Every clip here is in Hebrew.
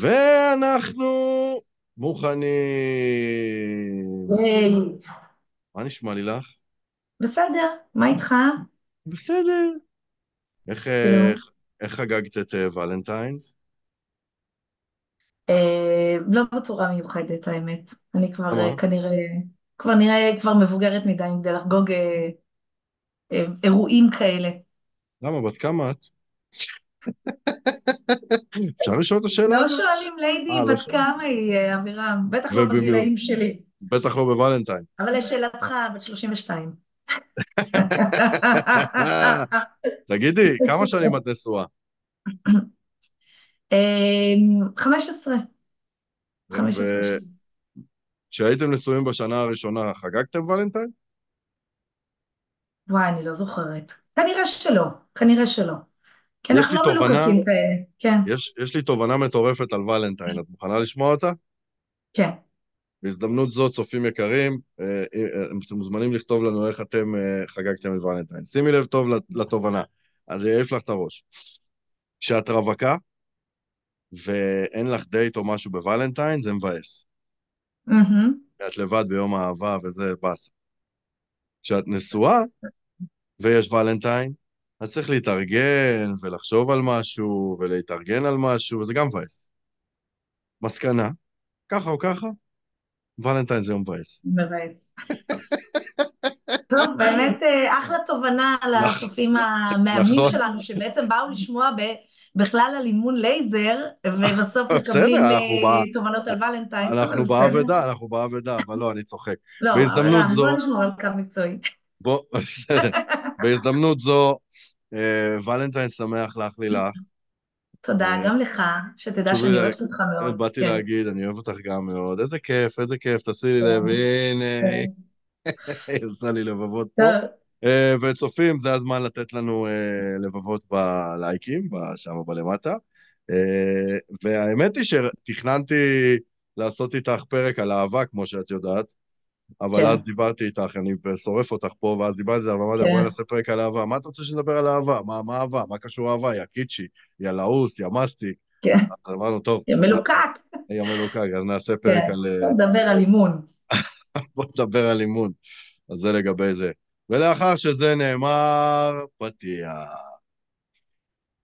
ואנחנו מוכנים. מה נשמע לי לך? בסדר, מה איתך? בסדר. איך, איך, איך חגגת את אה, ולנטיינס? אה, לא בצורה מיוחדת האמת. אני כבר אה? כנראה, כבר נראה כבר מבוגרת מדי כדי לחגוג אירועים כאלה. למה? בת כמה את? אפשר לשאול את השאלה לא? שואלים ליידי אה, לא בת. כמה היא, אה, אבירם, בטח לא בגילאים שלי. בטח לא בוולנטיין. אבל לשאלתך, בת 32. תגידי, כמה שנים את נשואה? אה, 15, 15 שנים. וכשהייתם נשואים בשנה הראשונה, חגגתם ולנטיין? וואי, אני לא זוכרת. כנראה שלא, כנראה שלא. כי יש אנחנו לא מלוקקים כאלה. כן, יש, יש לי תובנה מטורפת על ולנטיין, את מוכנה לשמוע אותה? כן. בהזדמנות זאת, צופים יקרים, אה, אה, אתם מוזמנים לכתוב לנו איך אתם אה, חגגתם את ולנטיין. שימי לב טוב לתובנה, אז זה יעיף לך את הראש. כשאת רווקה ואין לך דייט או משהו בוולנטיין, זה מבאס. מהמם. את לבד ביום האהבה וזה באסה. כשאת נשואה ויש ולנטיין, אז צריך להתארגן ולחשוב על משהו ולהתארגן על משהו, וזה גם מבאס. מסקנה, ככה או ככה, ולנטיין זה יום מבאס. מבאס. טוב, באמת אה, אחלה תובנה לצופים המאמנים נכון. שלנו, שבעצם באו לשמוע ב- בכלל על אימון לייזר, ובסוף מקבלים אה, תובנות על ולנטיין. אבל אנחנו. באבדה, אנחנו באבדה, אבל לא, אני צוחק. לא, זו, בוא נשמור על קו מקצועי. בוא, בסדר. בהזדמנות זו, אה, ולנטיין שמח לך לילך. תודה, אה, גם לך, שתדע לי שאני אוהבת אותך מאוד. באתי כן. להגיד, אני אוהב אותך גם מאוד. איזה כיף, איזה כיף, תעשי לי לב, הנה, כן. היא עושה לי לבבות פה. אה, וצופים, זה הזמן לתת לנו לבבות בלייקים, שם בלמטה. והאמת היא שתכננתי לעשות איתך פרק על אהבה, כמו שאת יודעת, אבל כן, אז דיברתי איתך, אני שורף אותך פה, ואז דיברתי איתך, ואמרתי, כן. בואי נעשה פרק על אהבה. מה אתה רוצה שנדבר על אהבה? מה, מה אהבה? מה קשור אהבה? יא קיצ'י, יא לעוס, יא מסטיק. כן. אז אמרנו, טוב, יא מלוקק. יא מלוקק, אז נעשה פרק כן. על... בוא נדבר על אימון. בוא נדבר על אימון. אז זה לגבי זה. ולאחר שזה נאמר, פתיח.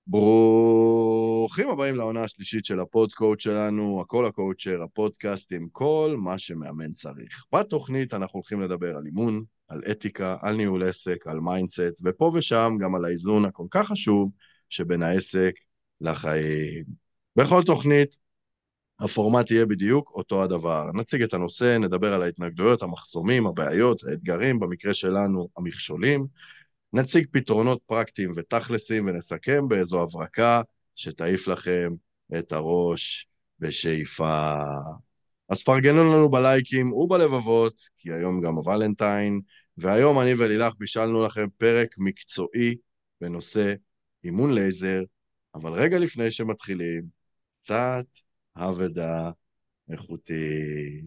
ברוכים הבאים לעונה השלישית של הפודקאוט שלנו, הכל ה-coacher, הפודקאסט עם כל מה שמאמן צריך. בתוכנית אנחנו הולכים לדבר על אימון, על אתיקה, על ניהול עסק, על מיינדסט, ופה ושם גם על האיזון הכל כך חשוב שבין העסק לחיים. בכל תוכנית הפורמט יהיה בדיוק אותו הדבר. נציג את הנושא, נדבר על ההתנגדויות, המחסומים, הבעיות, האתגרים, במקרה שלנו המכשולים. נציג פתרונות פרקטיים ותכלסים ונסכם באיזו הברקה שתעיף לכם את הראש בשאיפה. אז פרגנו לנו בלייקים ובלבבות, כי היום גם הוולנטיין, והיום אני ולילך בישלנו לכם פרק מקצועי בנושא אימון לייזר, אבל רגע לפני שמתחילים, קצת אבדה איכותי.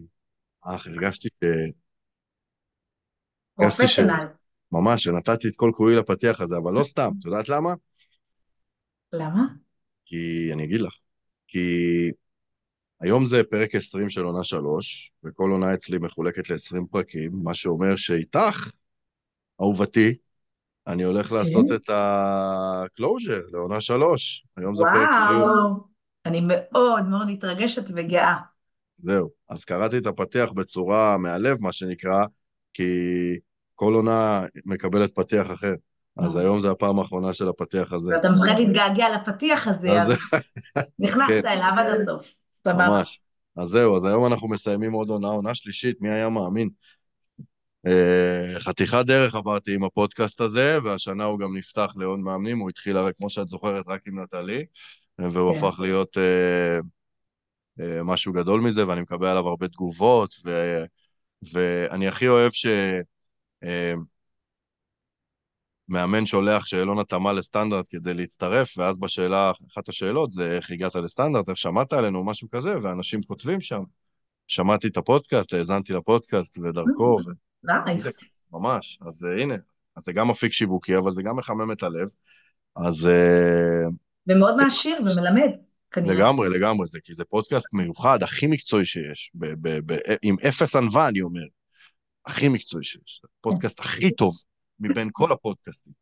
אך, הרגשתי ש... פרופשיונל. ממש, שנתתי את כל כולי לפתיח הזה, אבל לא סתם. את יודעת למה? למה? כי, אני אגיד לך, כי היום זה פרק 20 של עונה 3, וכל עונה אצלי מחולקת ל-20 פרקים, מה שאומר שאיתך, אהובתי, אני הולך לעשות כן. את ה-closure לעונה 3. היום זה פרק 20. וואו, אני מאוד מאוד מתרגשת וגאה. זהו. אז קראתי את הפתיח בצורה מהלב, מה שנקרא, כי כל עונה מקבלת פתיח אחר. אז אה. היום זה הפעם האחרונה של הפתיח הזה. ואתה מפחד להתגעגע לפתיח הזה, אז- נכנסת כן. אליו עד הסוף. סבבה. ממש. אז זהו, אז היום אנחנו מסיימים עוד עונה, עונה שלישית, מי היה מאמין? אה, חתיכת דרך עברתי עם הפודקאסט הזה, והשנה הוא גם נפתח לעוד מאמנים, הוא התחיל הרי, כמו שאת זוכרת, רק עם נטלי, והוא כן. הפך להיות אה, אה, משהו גדול מזה, ואני מקבל עליו הרבה תגובות, ו, ואני הכי אוהב ש... אה, מאמן שולח שאלון התאמה לסטנדרט כדי להצטרף, ואז בשאלה, אחת השאלות זה איך הגעת לסטנדרט, איך שמעת עלינו, משהו כזה, ואנשים כותבים שם. שמעתי את הפודקאסט, האזנתי לפודקאסט ודרכו, ו... nice. ממש. אז אה, הנה, אז זה גם אפיק שיווקי, אבל זה גם מחמם את הלב. אז uh, ומאוד מעשיר ומלמד. כנראה. לגמרי, לגמרי, זה כי זה פודקאסט מיוחד, הכי מקצועי שיש, ב, ב, ב, עם אפס ענווה, אני אומר, הכי מקצועי שיש, הפודקאסט הכי טוב מבין כל הפודקאסטים.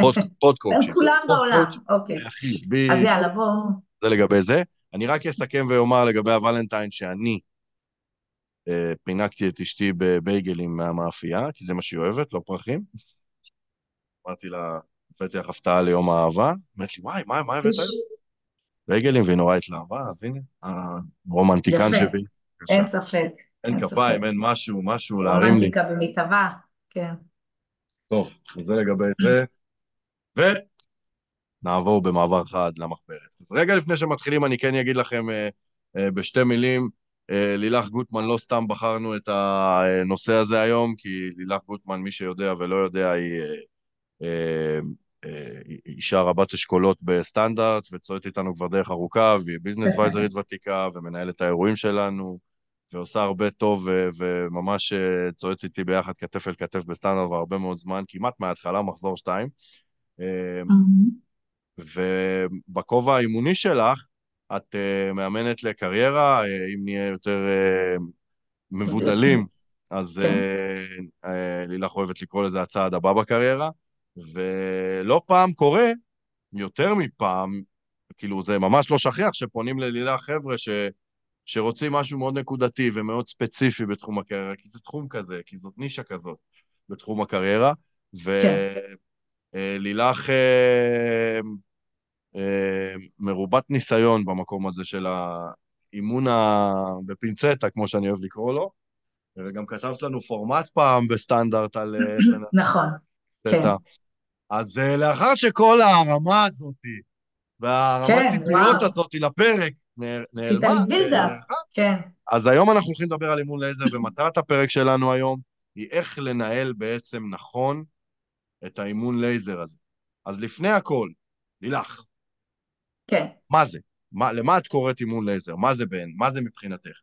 פוד, פודקאוצ'ים. הם כולם בעולם, אוקיי. אז יאללה, בואו. זה לגבי זה. אני רק אסכם ואומר לגבי הוולנטיין שאני אה, פינקתי את אשתי בבייגלים מהמאפייה, כי זה מה שהיא אוהבת, לא פרחים. אמרתי לה, הבאתי לך הפתעה ליום האהבה, אמרת לי, וואי, מה, מה הבאת? בייגלים, והיא נורא התלהבה, אז הנה, הרומנטיקן שבי. אין ספק. אין כפיים, אין משהו, משהו להרים לי. רומנטיקה במיטבה, כן. טוב, אז זה לגבי זה. ונעבור במעבר חד למחברת. אז רגע לפני שמתחילים, אני כן אגיד לכם אה, אה, בשתי מילים, אה, לילך גוטמן, לא סתם בחרנו את הנושא הזה היום, כי לילך גוטמן, מי שיודע ולא יודע, היא אישה רבת אשכולות בסטנדרט, וצועדת איתנו כבר דרך ארוכה, והיא ביזנס וייזרית ותיקה, ומנהלת האירועים שלנו, ועושה הרבה טוב, וממש צועדת איתי ביחד כתף אל כתף בסטנדרט כבר הרבה מאוד זמן, כמעט מההתחלה, מחזור שתיים. ובכובע האימוני שלך, את uh, מאמנת לקריירה, uh, אם נהיה יותר מבודלים, אז כן. לילך אוהבת לקרוא לזה הצעד הבא בקריירה, ולא פעם קורה, יותר מפעם, כאילו זה ממש לא שכיח שפונים ללילך חבר'ה ש, שרוצים משהו מאוד נקודתי ומאוד ספציפי בתחום הקריירה, כי זה תחום כזה, כי זאת נישה כזאת בתחום הקריירה, ולילך כן. uh, אה, מרובת ניסיון במקום הזה של האימון בפינצטה, כמו שאני אוהב לקרוא לו, וגם כתבת לנו פורמט פעם בסטנדרט על... אה, נכון, כן. אז אה, לאחר שכל הרמה הזאת, והרמת כן, ציפיות הזאת לפרק נעלמה, כן. אז היום אנחנו הולכים לדבר על אימון לייזר, ומטרת הפרק שלנו היום היא איך לנהל בעצם נכון את האימון לייזר הזה. אז לפני הכל, לילך, כן. מה זה? מה, למה את קוראת אימון לייזר? מה זה בין? מה זה מבחינתך?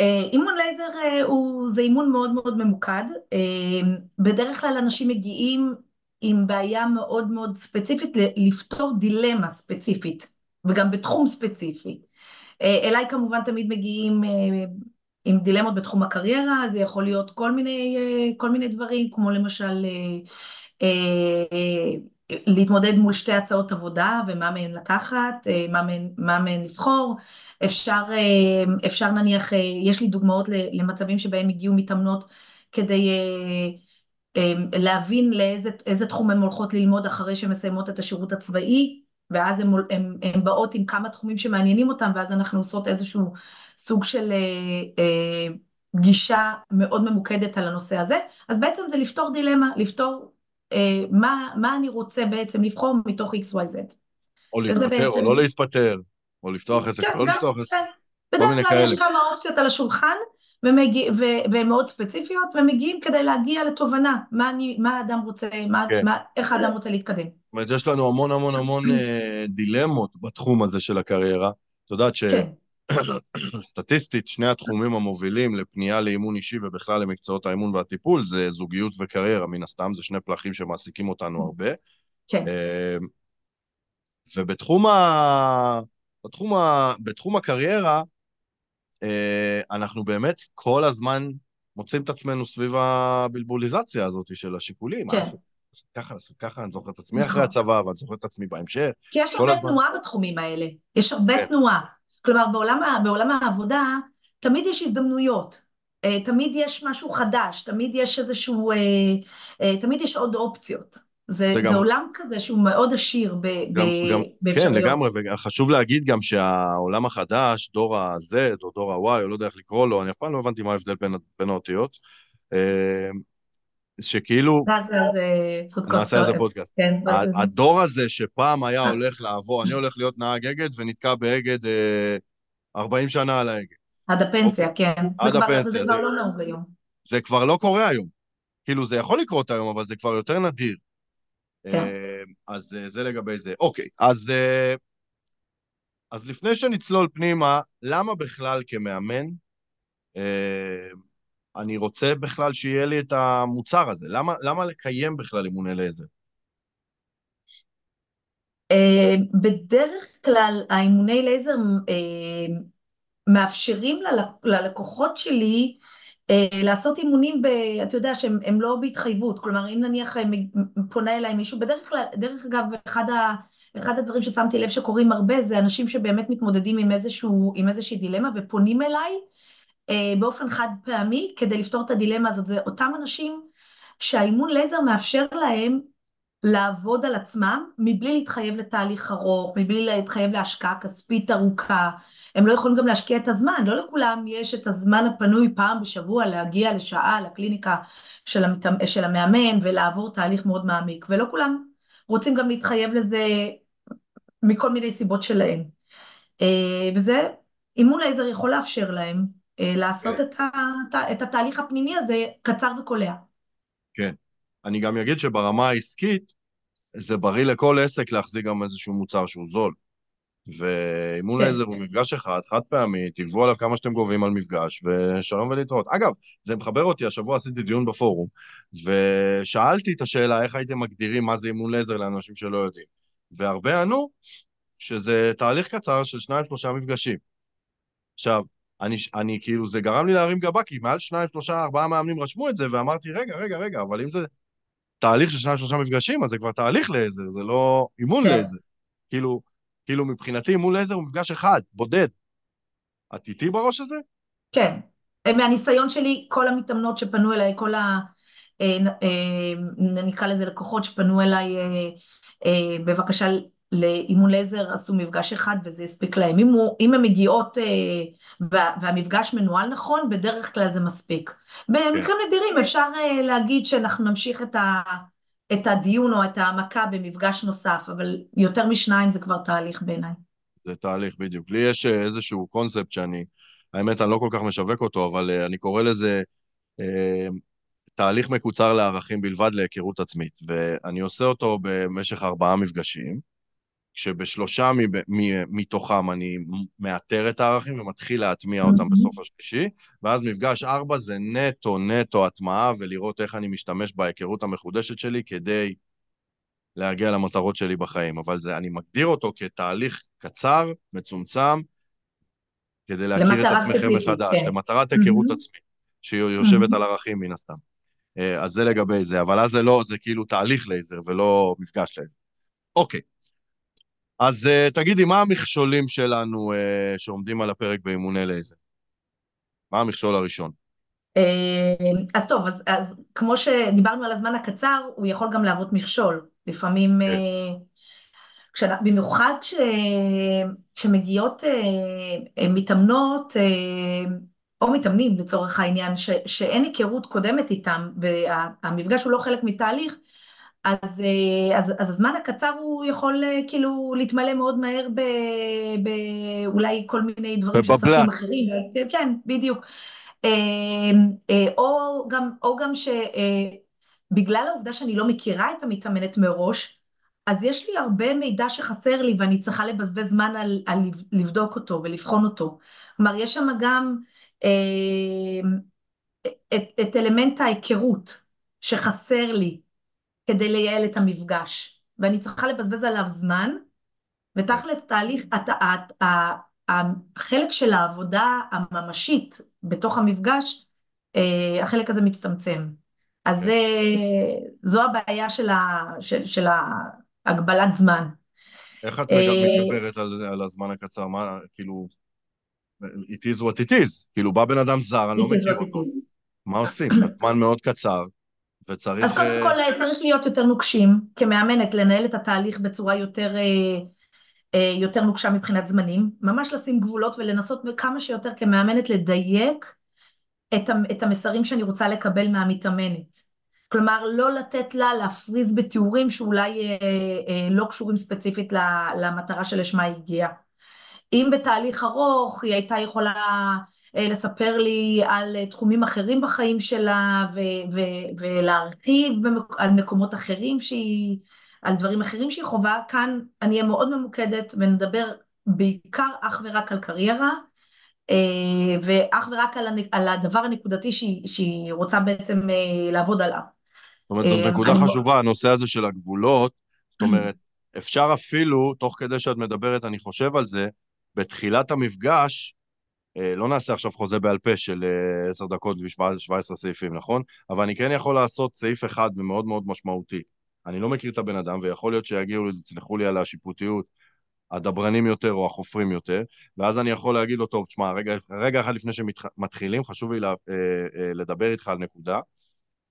אה, אימון לייזר אה, הוא, זה אימון מאוד מאוד ממוקד. אה, בדרך כלל אנשים מגיעים עם בעיה מאוד מאוד ספציפית לפתור דילמה ספציפית, וגם בתחום ספציפי. אליי כמובן תמיד מגיעים עם דילמות בתחום הקריירה, זה יכול להיות כל מיני, כל מיני דברים, כמו למשל להתמודד מול שתי הצעות עבודה ומה מהן לקחת, אה, מה מהן, מה מהן לבחור. אפשר, אה, אפשר נניח, אה, יש לי דוגמאות למצבים שבהם הגיעו מתאמנות כדי להבין לאיזה תחום הן הולכות ללמוד אחרי שהן מסיימות את השירות הצבאי, ואז הן באות עם כמה תחומים שמעניינים אותן, ואז אנחנו עושות איזשהו סוג של גישה מאוד ממוקדת על הנושא הזה. אז בעצם זה לפתור דילמה, לפתור אה, מה, מה אני רוצה בעצם לבחור מתוך XYZ. או להתפטר בעצם... או לא להתפטר, או לפתוח עסק, כן, לא גם, לפתוח עסק. כן. בדרך כלל יש כמה אופציות על השולחן, ומגיע, ו, והן מאוד ספציפיות, ומגיעים כדי להגיע לתובנה, מה, אני, מה האדם רוצה, מה, כן. מה, איך האדם רוצה להתקדם. זאת אומרת, יש לנו המון המון המון אה, דילמות בתחום הזה של הקריירה. את יודעת ש... כן. סטטיסטית, שני התחומים המובילים לפנייה לאימון אישי ובכלל למקצועות האימון והטיפול זה זוגיות וקריירה, מן הסתם, זה שני פלחים שמעסיקים אותנו הרבה. כן. אמ, ובתחום ה... בתחום, ה... בתחום הקריירה, אה, אנחנו באמת כל הזמן מוצאים את עצמנו סביב הבלבוליזציה הזאת של השיקולים. כן. ככה, לעשות ככה, אני זוכר את עצמי אחרי נכון. הצבא, ואני זוכר את עצמי בהמשך. כי יש הרבה הזמן... תנועה בתחומים האלה. יש הרבה כן. תנועה. כלומר, בעולם, בעולם העבודה תמיד יש הזדמנויות, אה, תמיד יש משהו חדש, תמיד יש איזשהו, אה, אה, תמיד יש עוד אופציות. זה, זה, זה גם... עולם כזה שהוא מאוד עשיר ב, גם, ב, גם, באפשרויות. כן, לגמרי, וחשוב להגיד גם שהעולם החדש, דור ה-Z או דור ה-Y, או לא יודע איך לקרוא לו, אני אף פעם לא הבנתי מה ההבדל בין, בין האותיות. שכאילו... נעשה על זה פודקאסט. נעשה על זה פודקאסט. כן, הדור הזה שפעם היה הולך לעבור, אני הולך להיות נהג אגד ונתקע באגד אה, 40 שנה על האגד. עד הפנסיה, אוקיי. כן. עד זה הפנסיה. זה כבר לא נהוג היום. זה כבר לא קורה היום. כאילו, זה יכול לקרות היום, אבל זה כבר יותר נדיר. כן. אה, אז אה, זה לגבי זה. אוקיי, אז, אה, אז לפני שנצלול פנימה, למה בכלל כמאמן אני רוצה בכלל שיהיה לי את המוצר הזה. למה, למה לקיים בכלל אימוני לייזר? בדרך כלל האימוני לייזר מאפשרים ללקוחות שלי לעשות אימונים, אתה יודע שהם לא בהתחייבות, כלומר אם נניח פונה אליי מישהו, בדרך כלל, דרך אגב, אחד הדברים ששמתי לב שקורים הרבה זה אנשים שבאמת מתמודדים עם איזושהי דילמה ופונים אליי באופן חד פעמי כדי לפתור את הדילמה הזאת, זה אותם אנשים שהאימון לייזר מאפשר להם לעבוד על עצמם מבלי להתחייב לתהליך ארוך, מבלי להתחייב להשקעה כספית ארוכה, הם לא יכולים גם להשקיע את הזמן, לא לכולם יש את הזמן הפנוי פעם בשבוע להגיע לשעה לקליניקה של המאמן ולעבור תהליך מאוד מעמיק, ולא כולם רוצים גם להתחייב לזה מכל מיני סיבות שלהם. וזה, אימון לייזר יכול לאפשר להם לעשות את התהליך הפנימי הזה קצר וקולע. כן, אני גם אגיד שברמה העסקית, זה בריא לכל עסק להחזיק גם איזשהו מוצר שהוא זול. ואימון לייזר הוא מפגש אחד, חד פעמי, תגבו עליו כמה שאתם גובים על מפגש, ושלום ולהתראות. אגב, זה מחבר אותי, השבוע עשיתי דיון בפורום, ושאלתי את השאלה איך הייתם מגדירים מה זה אימון לייזר לאנשים שלא יודעים. והרבה ענו שזה תהליך קצר של שניים, שלושה מפגשים. עכשיו, אני, אני כאילו, זה גרם לי להרים גבה, כי מעל שניים, שלושה, ארבעה מאמנים רשמו את זה, ואמרתי, רגע, רגע, רגע, אבל אם זה תהליך של שניים, שלושה מפגשים, אז זה כבר תהליך לייזר, זה לא אימון כן. לייזר. כאילו, כאילו מבחינתי אימון לייזר הוא מפגש אחד, בודד. את איתי בראש הזה? כן. מהניסיון שלי, כל המתאמנות שפנו אליי, כל ה... אה, אה, נקרא לזה לקוחות שפנו אליי אה, בבקשה לאימון לייזר, עשו מפגש אחד וזה הספיק להם. אם, הוא, אם הן מגיעות והמפגש מנוהל נכון, בדרך כלל זה מספיק. במקרים כן. נדירים אפשר להגיד שאנחנו נמשיך את ה... את הדיון או את העמקה במפגש נוסף, אבל יותר משניים זה כבר תהליך בעיניי. זה תהליך, בדיוק. לי יש אה, איזשהו קונספט שאני, האמת, אני לא כל כך משווק אותו, אבל uh, אני קורא לזה uh, תהליך מקוצר לערכים בלבד להיכרות עצמית, ואני עושה אותו במשך ארבעה מפגשים. שבשלושה מתוכם אני מאתר את הערכים ומתחיל להטמיע אותם. בסוף השלישי, ואז מפגש ארבע זה נטו נטו הטמעה ולראות איך אני משתמש בהיכרות המחודשת שלי כדי להגיע למטרות שלי בחיים. אבל זה, אני מגדיר אותו כתהליך קצר, מצומצם, כדי להכיר את עצמכם מחדש, כן. למטרת היכרות mm-hmm. עצמית, שיושבת mm-hmm. על ערכים מן הסתם. אה, אז זה לגבי זה, אבל אז זה לא, זה כאילו תהליך לייזר ולא מפגש לייזר. אוקיי. אז אה, תגידי, מה המכשולים שלנו אה, שעומדים על הפרק באימוני לייזר? מה המכשול הראשון? אה, אז טוב, אז, אז כמו שדיברנו על הזמן הקצר, הוא יכול גם להוות מכשול. לפעמים, כן. כש, במיוחד כש, כשמגיעות מתאמנות, או מתאמנים לצורך העניין, ש, שאין היכרות קודמת איתם, והמפגש הוא לא חלק מתהליך, אז, אה, אז, אז הזמן הקצר הוא יכול אה, כאילו להתמלא מאוד מהר באולי כל מיני דברים שצריכים אחרים, אז, כן, כן, בדיוק. אה, או גם, או גם שבגלל העובדה שאני לא מכירה את המתאמנת מראש, אז יש לי הרבה מידע שחסר לי ואני צריכה לבזבז זמן על, על לבדוק אותו ולבחון אותו. כלומר, יש שם גם את, את אלמנט ההיכרות שחסר לי. כדי לייעל את המפגש, ואני צריכה לבזבז עליו זמן, ותכלס תהליך, החלק של העבודה הממשית בתוך המפגש, אה, החלק הזה מצטמצם. אז כן. זה, זו הבעיה של, ה, של, של הגבלת זמן. איך את אה, מדברת על, על הזמן הקצר? מה, כאילו, it is what it is. כאילו, בא בן אדם זר, אני לא מכיר אותו. מה עושים? הזמן מאוד קצר, וצריך... אז קודם אה, כל אה, צריך להיות יותר נוקשים כמאמנת, לנהל את התהליך בצורה יותר, אה, יותר נוקשה מבחינת זמנים, ממש לשים גבולות ולנסות כמה שיותר כמאמנת לדייק את המסרים שאני רוצה לקבל מהמתאמנת. כלומר, לא לתת לה להפריז בתיאורים שאולי לא קשורים ספציפית למטרה שלשמה היא הגיעה. אם בתהליך ארוך היא הייתה יכולה אה, לספר לי על אה, תחומים אחרים בחיים שלה ו- ו- ולהרחיב במק- על מקומות אחרים שהיא, על דברים אחרים שהיא חווה, כאן אני אהיה מאוד ממוקדת ונדבר בעיקר אך ורק על קריירה אה, ואך ורק על, הנ- על הדבר הנקודתי שהיא, שהיא רוצה בעצם לעבוד עליו. זאת אומרת, זאת נקודה. חשובה, הנושא הזה של הגבולות, זאת אומרת, אפשר אפילו, תוך כדי שאת מדברת, אני חושב על זה, בתחילת המפגש, אה, לא נעשה עכשיו חוזה בעל פה של אה, עשר דקות ו-17 סעיפים, נכון? אבל אני כן יכול לעשות סעיף אחד ומאוד מאוד משמעותי. אני לא מכיר את הבן אדם, ויכול להיות שיגיעו, תסלחו לי על השיפוטיות, הדברנים יותר או החופרים יותר, ואז אני יכול להגיד לו, טוב, תשמע, רגע, רגע אחד לפני שמתחילים, חשוב לי לה, אה, אה, לדבר איתך על נקודה.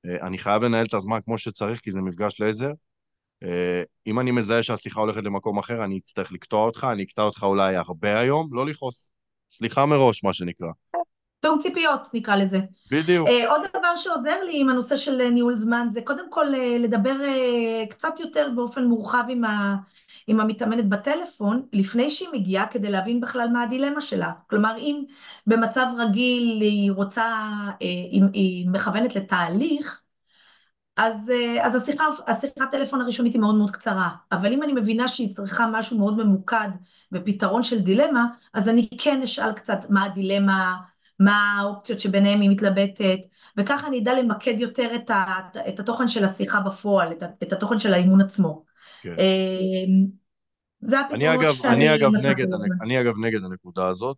אה, אני חייב לנהל את הזמן כמו שצריך, כי זה מפגש לייזר. אה, אם אני מזהה שהשיחה הולכת למקום אחר, אני אצטרך לקטוע אותך, אני אקטע אותך אולי הרבה היום, לא לכעוס. סליחה מראש, מה שנקרא. תאום ציפיות נקרא לזה. בדיוק. Uh, עוד דבר שעוזר לי עם הנושא של ניהול זמן זה קודם כל uh, לדבר uh, קצת יותר באופן מורחב עם, ה, עם המתאמנת בטלפון לפני שהיא מגיעה כדי להבין בכלל מה הדילמה שלה. כלומר אם במצב רגיל היא רוצה, uh, אם היא מכוונת לתהליך אז, אה, אז השיחה, השיחת טלפון הראשונית היא מאוד מאוד קצרה, אבל אם אני מבינה שהיא צריכה משהו מאוד ממוקד ופתרון של דילמה, אז אני כן אשאל קצת מה הדילמה, מה האופציות שביניהם היא מתלבטת, וככה אני אדע למקד יותר את, ה, את התוכן של השיחה בפועל, את, את התוכן של האימון עצמו. כן. אמ, זה הפתרונות שאני אני אגב, נגד, אני אגב נגד הנקודה הזאת,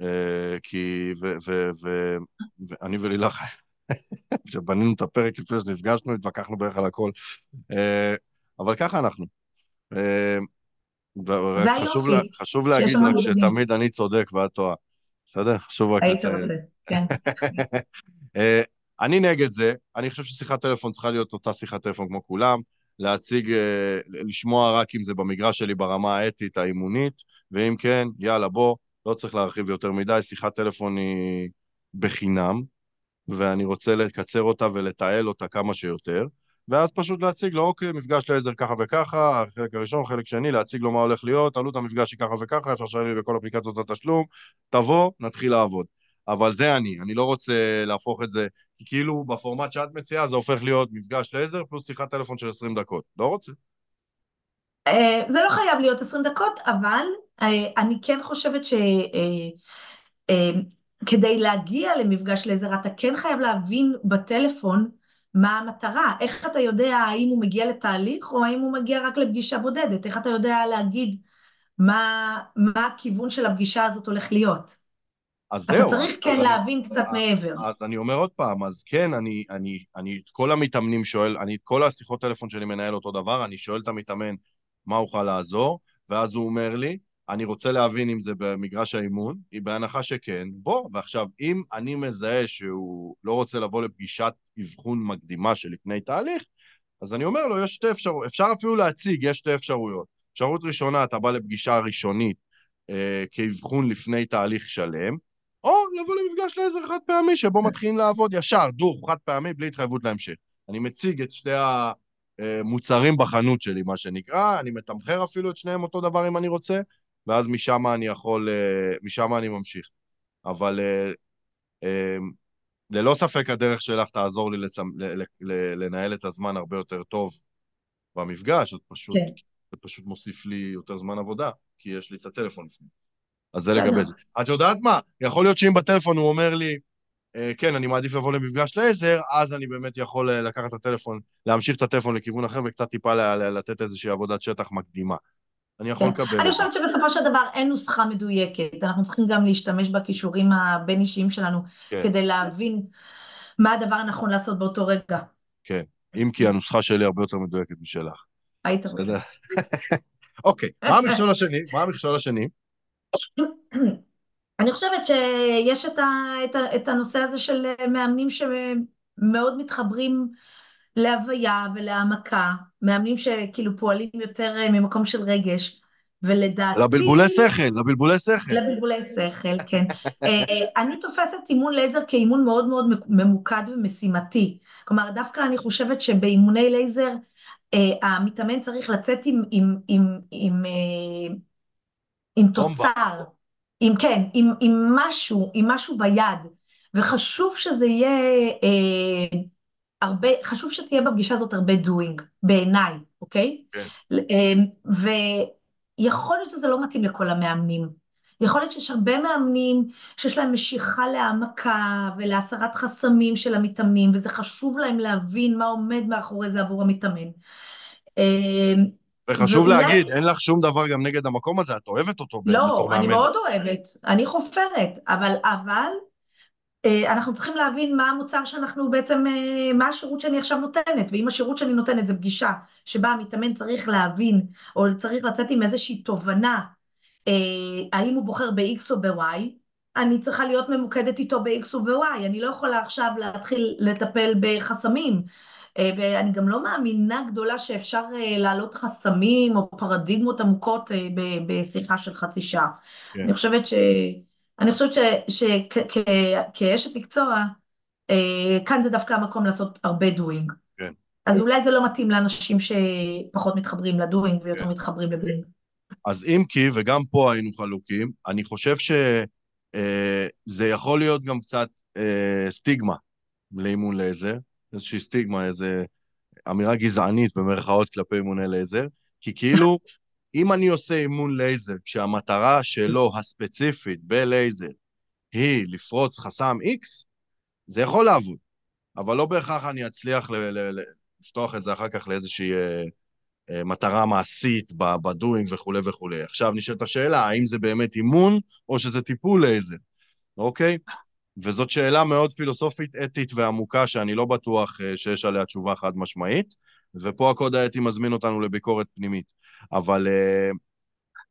אה, כי, ואני ולילך כשבנינו את הפרק לפני שנפגשנו, התווכחנו בערך על הכל. אה, אבל ככה אנחנו. אה, זה היופי. חשוב להגיד רק שתמיד אני צודק ואת טועה. בסדר? חשוב רק לציין. היית רוצה, כן. אה, אני נגד זה, אני חושב ששיחת טלפון צריכה להיות אותה שיחת טלפון כמו כולם, להציג, לשמוע רק אם זה במגרש שלי ברמה האתית, האימונית, ואם כן, יאללה, בוא, לא צריך להרחיב יותר מדי, שיחת טלפון היא בחינם, ואני רוצה לקצר אותה ולתעל אותה כמה שיותר, ואז פשוט להציג לו, אוקיי, מפגש לעזר ככה וככה, חלק הראשון, חלק שני, להציג לו מה הולך להיות, עלות המפגש היא ככה וככה, אפשר לשלם לי בכל אפליקציות התשלום, תבוא, נתחיל לעבוד. אבל זה אני, אני לא רוצה להפוך את זה, כי כאילו בפורמט שאת מציעה זה הופך להיות מפגש לעזר פלוס שיחת טלפון של 20 דקות. לא רוצה. אה, זה לא חייב להיות 20 דקות, אבל אה, אני כן חושבת ש... כדי להגיע למפגש לייזר אתה כן חייב להבין בטלפון מה המטרה, איך אתה יודע האם הוא מגיע לתהליך או האם הוא מגיע רק לפגישה בודדת, איך אתה יודע להגיד מה, מה הכיוון של הפגישה הזאת הולך להיות. אז אתה זהו. צריך אז כן להבין אני, קצת אז, מעבר. אז אני אומר עוד פעם, אז כן, אני, אני, אני את כל המתאמנים שואל, אני את כל השיחות טלפון שלי מנהל אותו דבר, אני שואל את המתאמן מה אוכל לעזור, ואז הוא אומר לי, אני רוצה להבין אם זה במגרש האימון, היא בהנחה שכן, בוא, ועכשיו, אם אני מזהה שהוא לא רוצה לבוא לפגישת אבחון מקדימה שלפני תהליך, אז אני אומר לו, יש שתי אפשרויות, אפשר אפילו להציג, יש שתי אפשרויות. אפשרות ראשונה, אתה בא לפגישה ראשונית אה, כאבחון לפני תהליך שלם, או לבוא למפגש לעזר חד פעמי, שבו מתחילים לעבוד ישר, דוך, חד פעמי, בלי התחייבות להמשך. אני מציג את שתי המוצרים בחנות שלי, מה שנקרא, אני מתמחר אפילו את שניהם אותו דבר אם אני רוצה, ואז משם אני יכול, אה, משם אני ממשיך. אבל אה, אה, ללא ספק הדרך שלך תעזור לי לצמ... לנהל את הזמן הרבה יותר טוב במפגש, זה פשוט, כן. זה פשוט מוסיף לי יותר זמן עבודה, כי יש לי את הטלפון לפני. אז זה לגבי זה. את יודעת מה? יכול להיות שאם בטלפון הוא אומר לי, כן, אני מעדיף לבוא למפגש לעזר, אז אני באמת יכול לקחת את הטלפון, להמשיך את הטלפון לכיוון אחר וקצת טיפה לתת איזושהי עבודת שטח מקדימה. אני יכול כן. לקבל. אני חושבת שבסופו של דבר אין נוסחה מדויקת, אנחנו צריכים גם להשתמש בכישורים הבין-אישיים שלנו כן. כדי להבין מה הדבר הנכון לעשות באותו רגע. כן, אם כי הנוסחה שלי הרבה יותר מדויקת משלך. היית רוצה. אוקיי, מה המכשול השני? מה המכשול השני? אני חושבת שיש את, ה, את, ה, את הנושא הזה של מאמנים שמאוד מתחברים להוויה ולהעמקה, מאמנים שכאילו פועלים יותר אה, ממקום של רגש, ולדעתי... לבלבולי שכל, לבלבולי שכל. לבלבולי שכל, כן. אה, אה, אני תופסת אימון לייזר כאימון מאוד מאוד ממוקד ומשימתי. כלומר, דווקא אני חושבת שבאימוני לייזר, המתאמן צריך לצאת עם, עם, עם, עם, עם תוצר, עם כן, עם, עם משהו, עם משהו ביד, וחשוב שזה יהיה... הרבה, חשוב שתהיה בפגישה הזאת הרבה doing, בעיניי, אוקיי? כן. אמ, ויכול להיות שזה לא מתאים לכל המאמנים. יכול להיות שיש הרבה מאמנים שיש להם משיכה להעמקה ולהסרת חסמים של המתאמנים, וזה חשוב להם להבין מה עומד מאחורי זה עבור המתאמן. אמ, וחשוב ואולי- להגיד, אין לך שום דבר גם נגד המקום הזה, את אוהבת אותו לא, אני מאמן. מאוד אוהבת, אני חופרת, אבל, אבל אנחנו צריכים להבין מה המוצר שאנחנו בעצם, אה, מה השירות שאני עכשיו נותנת, ואם השירות שאני נותנת זה פגישה שבה המתאמן צריך להבין, או צריך לצאת עם איזושהי תובנה, אה, האם הוא בוחר ב-X או ב-Y, אני צריכה להיות ממוקדת איתו ב-X או ב-Y, אני לא יכולה עכשיו להתחיל לטפל בחסמים. אה, ואני גם לא מאמינה גדולה שאפשר אה, להעלות חסמים או פרדיגמות עמוקות אה, בשיחה של חצי שעה. כן. אני חושבת ש... אני חושבת שכאשת מקצוע, אה, כאן זה דווקא המקום לעשות הרבה doing. כן. אז אולי זה לא מתאים לאנשים שפחות מתחברים ל doing ויותר כן. מתחברים ל being. אז אם כי, וגם פה היינו חלוקים, אני חושב שזה יכול להיות גם קצת אה, סטיגמה לאימון לייזר, איזושהי סטיגמה, איזו אמירה גזענית במרכאות כלפי אימוני לייזר, כי כאילו, אם אני עושה אימון לייזר כשהמטרה שלו הספציפית בלייזר היא לפרוץ חסם X, זה יכול לעבוד, אבל לא בהכרח אני אצליח לפתוח את זה אחר כך לאיזושהי אה, אה, מטרה מעשית בדואינג וכולי וכולי. עכשיו נשאלת השאלה, האם זה באמת אימון או שזה טיפול לייזר, אוקיי? וזאת שאלה מאוד פילוסופית, אתית ועמוקה, שאני לא בטוח אה, שיש עליה תשובה חד משמעית, ופה הקוד האתי מזמין אותנו לביקורת פנימית. אבל אה,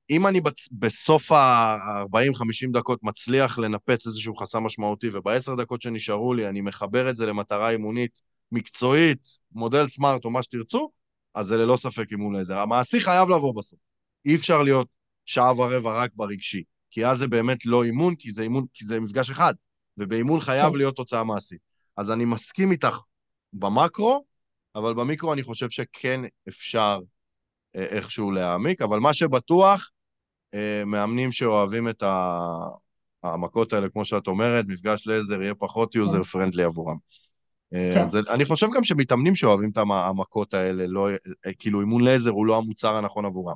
אם אני. בסוף ה-40-50 דקות מצליח לנפץ איזשהו חסם משמעותי, ובעשר דקות שנשארו לי אני מחבר את זה למטרה אימונית מקצועית, מודל סמארט או מה שתרצו, אז זה ללא ספק אימון לייזר. המעשי חייב לבוא בסוף. אי אפשר להיות שעה ורבע רק ברגשי, כי אז זה באמת לא אימון, כי זה אימון, כי זה מפגש אחד, ובאימון חייב כן. להיות תוצאה מעשית. אז אני מסכים איתך במקרו, אבל במיקרו אני חושב שכן אפשר איכשהו להעמיק, אבל מה שבטוח, אה, מאמנים שאוהבים את המכות האלה, כמו שאת אומרת, מפגש לייזר יהיה פחות user friendly עבורם. אה, כן. אז אני חושב גם שמתאמנים שאוהבים את המ- המכות האלה, לא, אה, כאילו אימון לייזר הוא לא המוצר הנכון עבורם.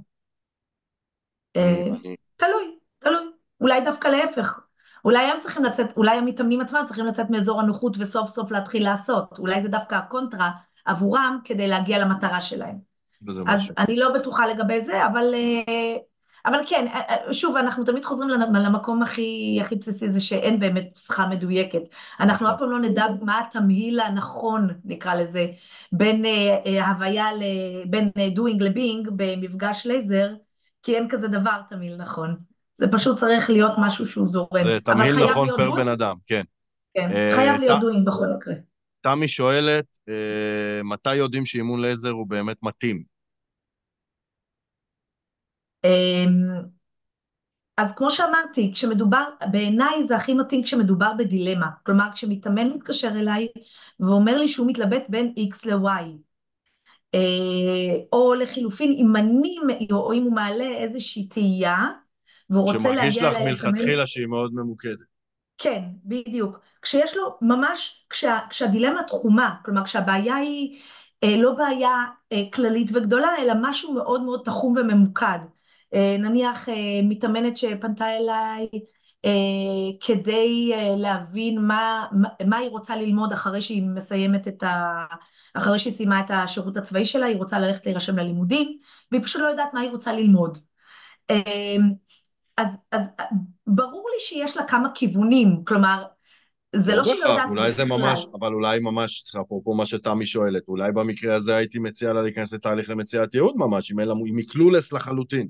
תלוי, תלוי. אולי דווקא להפך. אולי הם צריכים לצאת, אולי המתאמנים עצמם צריכים לצאת מאזור הנוחות וסוף סוף להתחיל לעשות. אולי זה דווקא הקונטרה עבורם כדי להגיע למטרה שלהם. אז משהו. אני לא בטוחה לגבי זה, אבל, אה, אבל כן, אה, אה, שוב, אנחנו תמיד חוזרים למ- למקום הכי, הכי בסיסי, זה שאין באמת נוסחה מדויקת. אנחנו נכון. אף פעם לא נדע מה התמהיל הנכון, נקרא לזה, בין הוויה, ל, בין doing לבינג במפגש לייזר, כי אין כזה דבר תמהיל נכון. זה פשוט צריך להיות משהו שהוא זורם. זה תמהיל נכון פר בן אדם, כן. כן, חייב להיות doing בכל מקרה. תמי שואלת, אה, מתי יודעים שאימון לייזר הוא באמת מתאים? אמ, אז כמו שאמרתי, כשמדובר, בעיניי זה הכי מתאים כשמדובר בדילמה. כלומר, כשמתאמן מתקשר אליי ואומר לי שהוא מתלבט בין X ל-Y, אה, או לחילופין, אם אני, או אם הוא מעלה איזושהי תהייה, והוא רוצה שמרגיש להגיע לך אליי להתאמן- מלכתחילה שהיא מאוד ממוקדת. כן, בדיוק. כשיש לו ממש, כשה, כשהדילמה תחומה, כלומר כשהבעיה היא אה, לא בעיה אה, כללית וגדולה, אלא משהו מאוד מאוד תחום וממוקד. אה, נניח אה, מתאמנת שפנתה אליי אה, כדי אה, להבין מה, מה, מה היא רוצה ללמוד אחרי שהיא מסיימת את ה... אחרי שהיא סיימה את השירות הצבאי שלה, היא רוצה ללכת להירשם ללימודים, והיא פשוט לא יודעת מה היא רוצה ללמוד. אה, אז, אז ברור לי שיש לה כמה כיוונים, כלומר, זה לא שהיא לא בהכרח, יודעת אולי זה. ממש, אבל אולי ממש, צריך אפרופו מה שתמי שואלת, אולי במקרה הזה הייתי מציע לה להיכנס לתהליך למציאת ייעוד ממש, אם היא קלולס לחלוטין.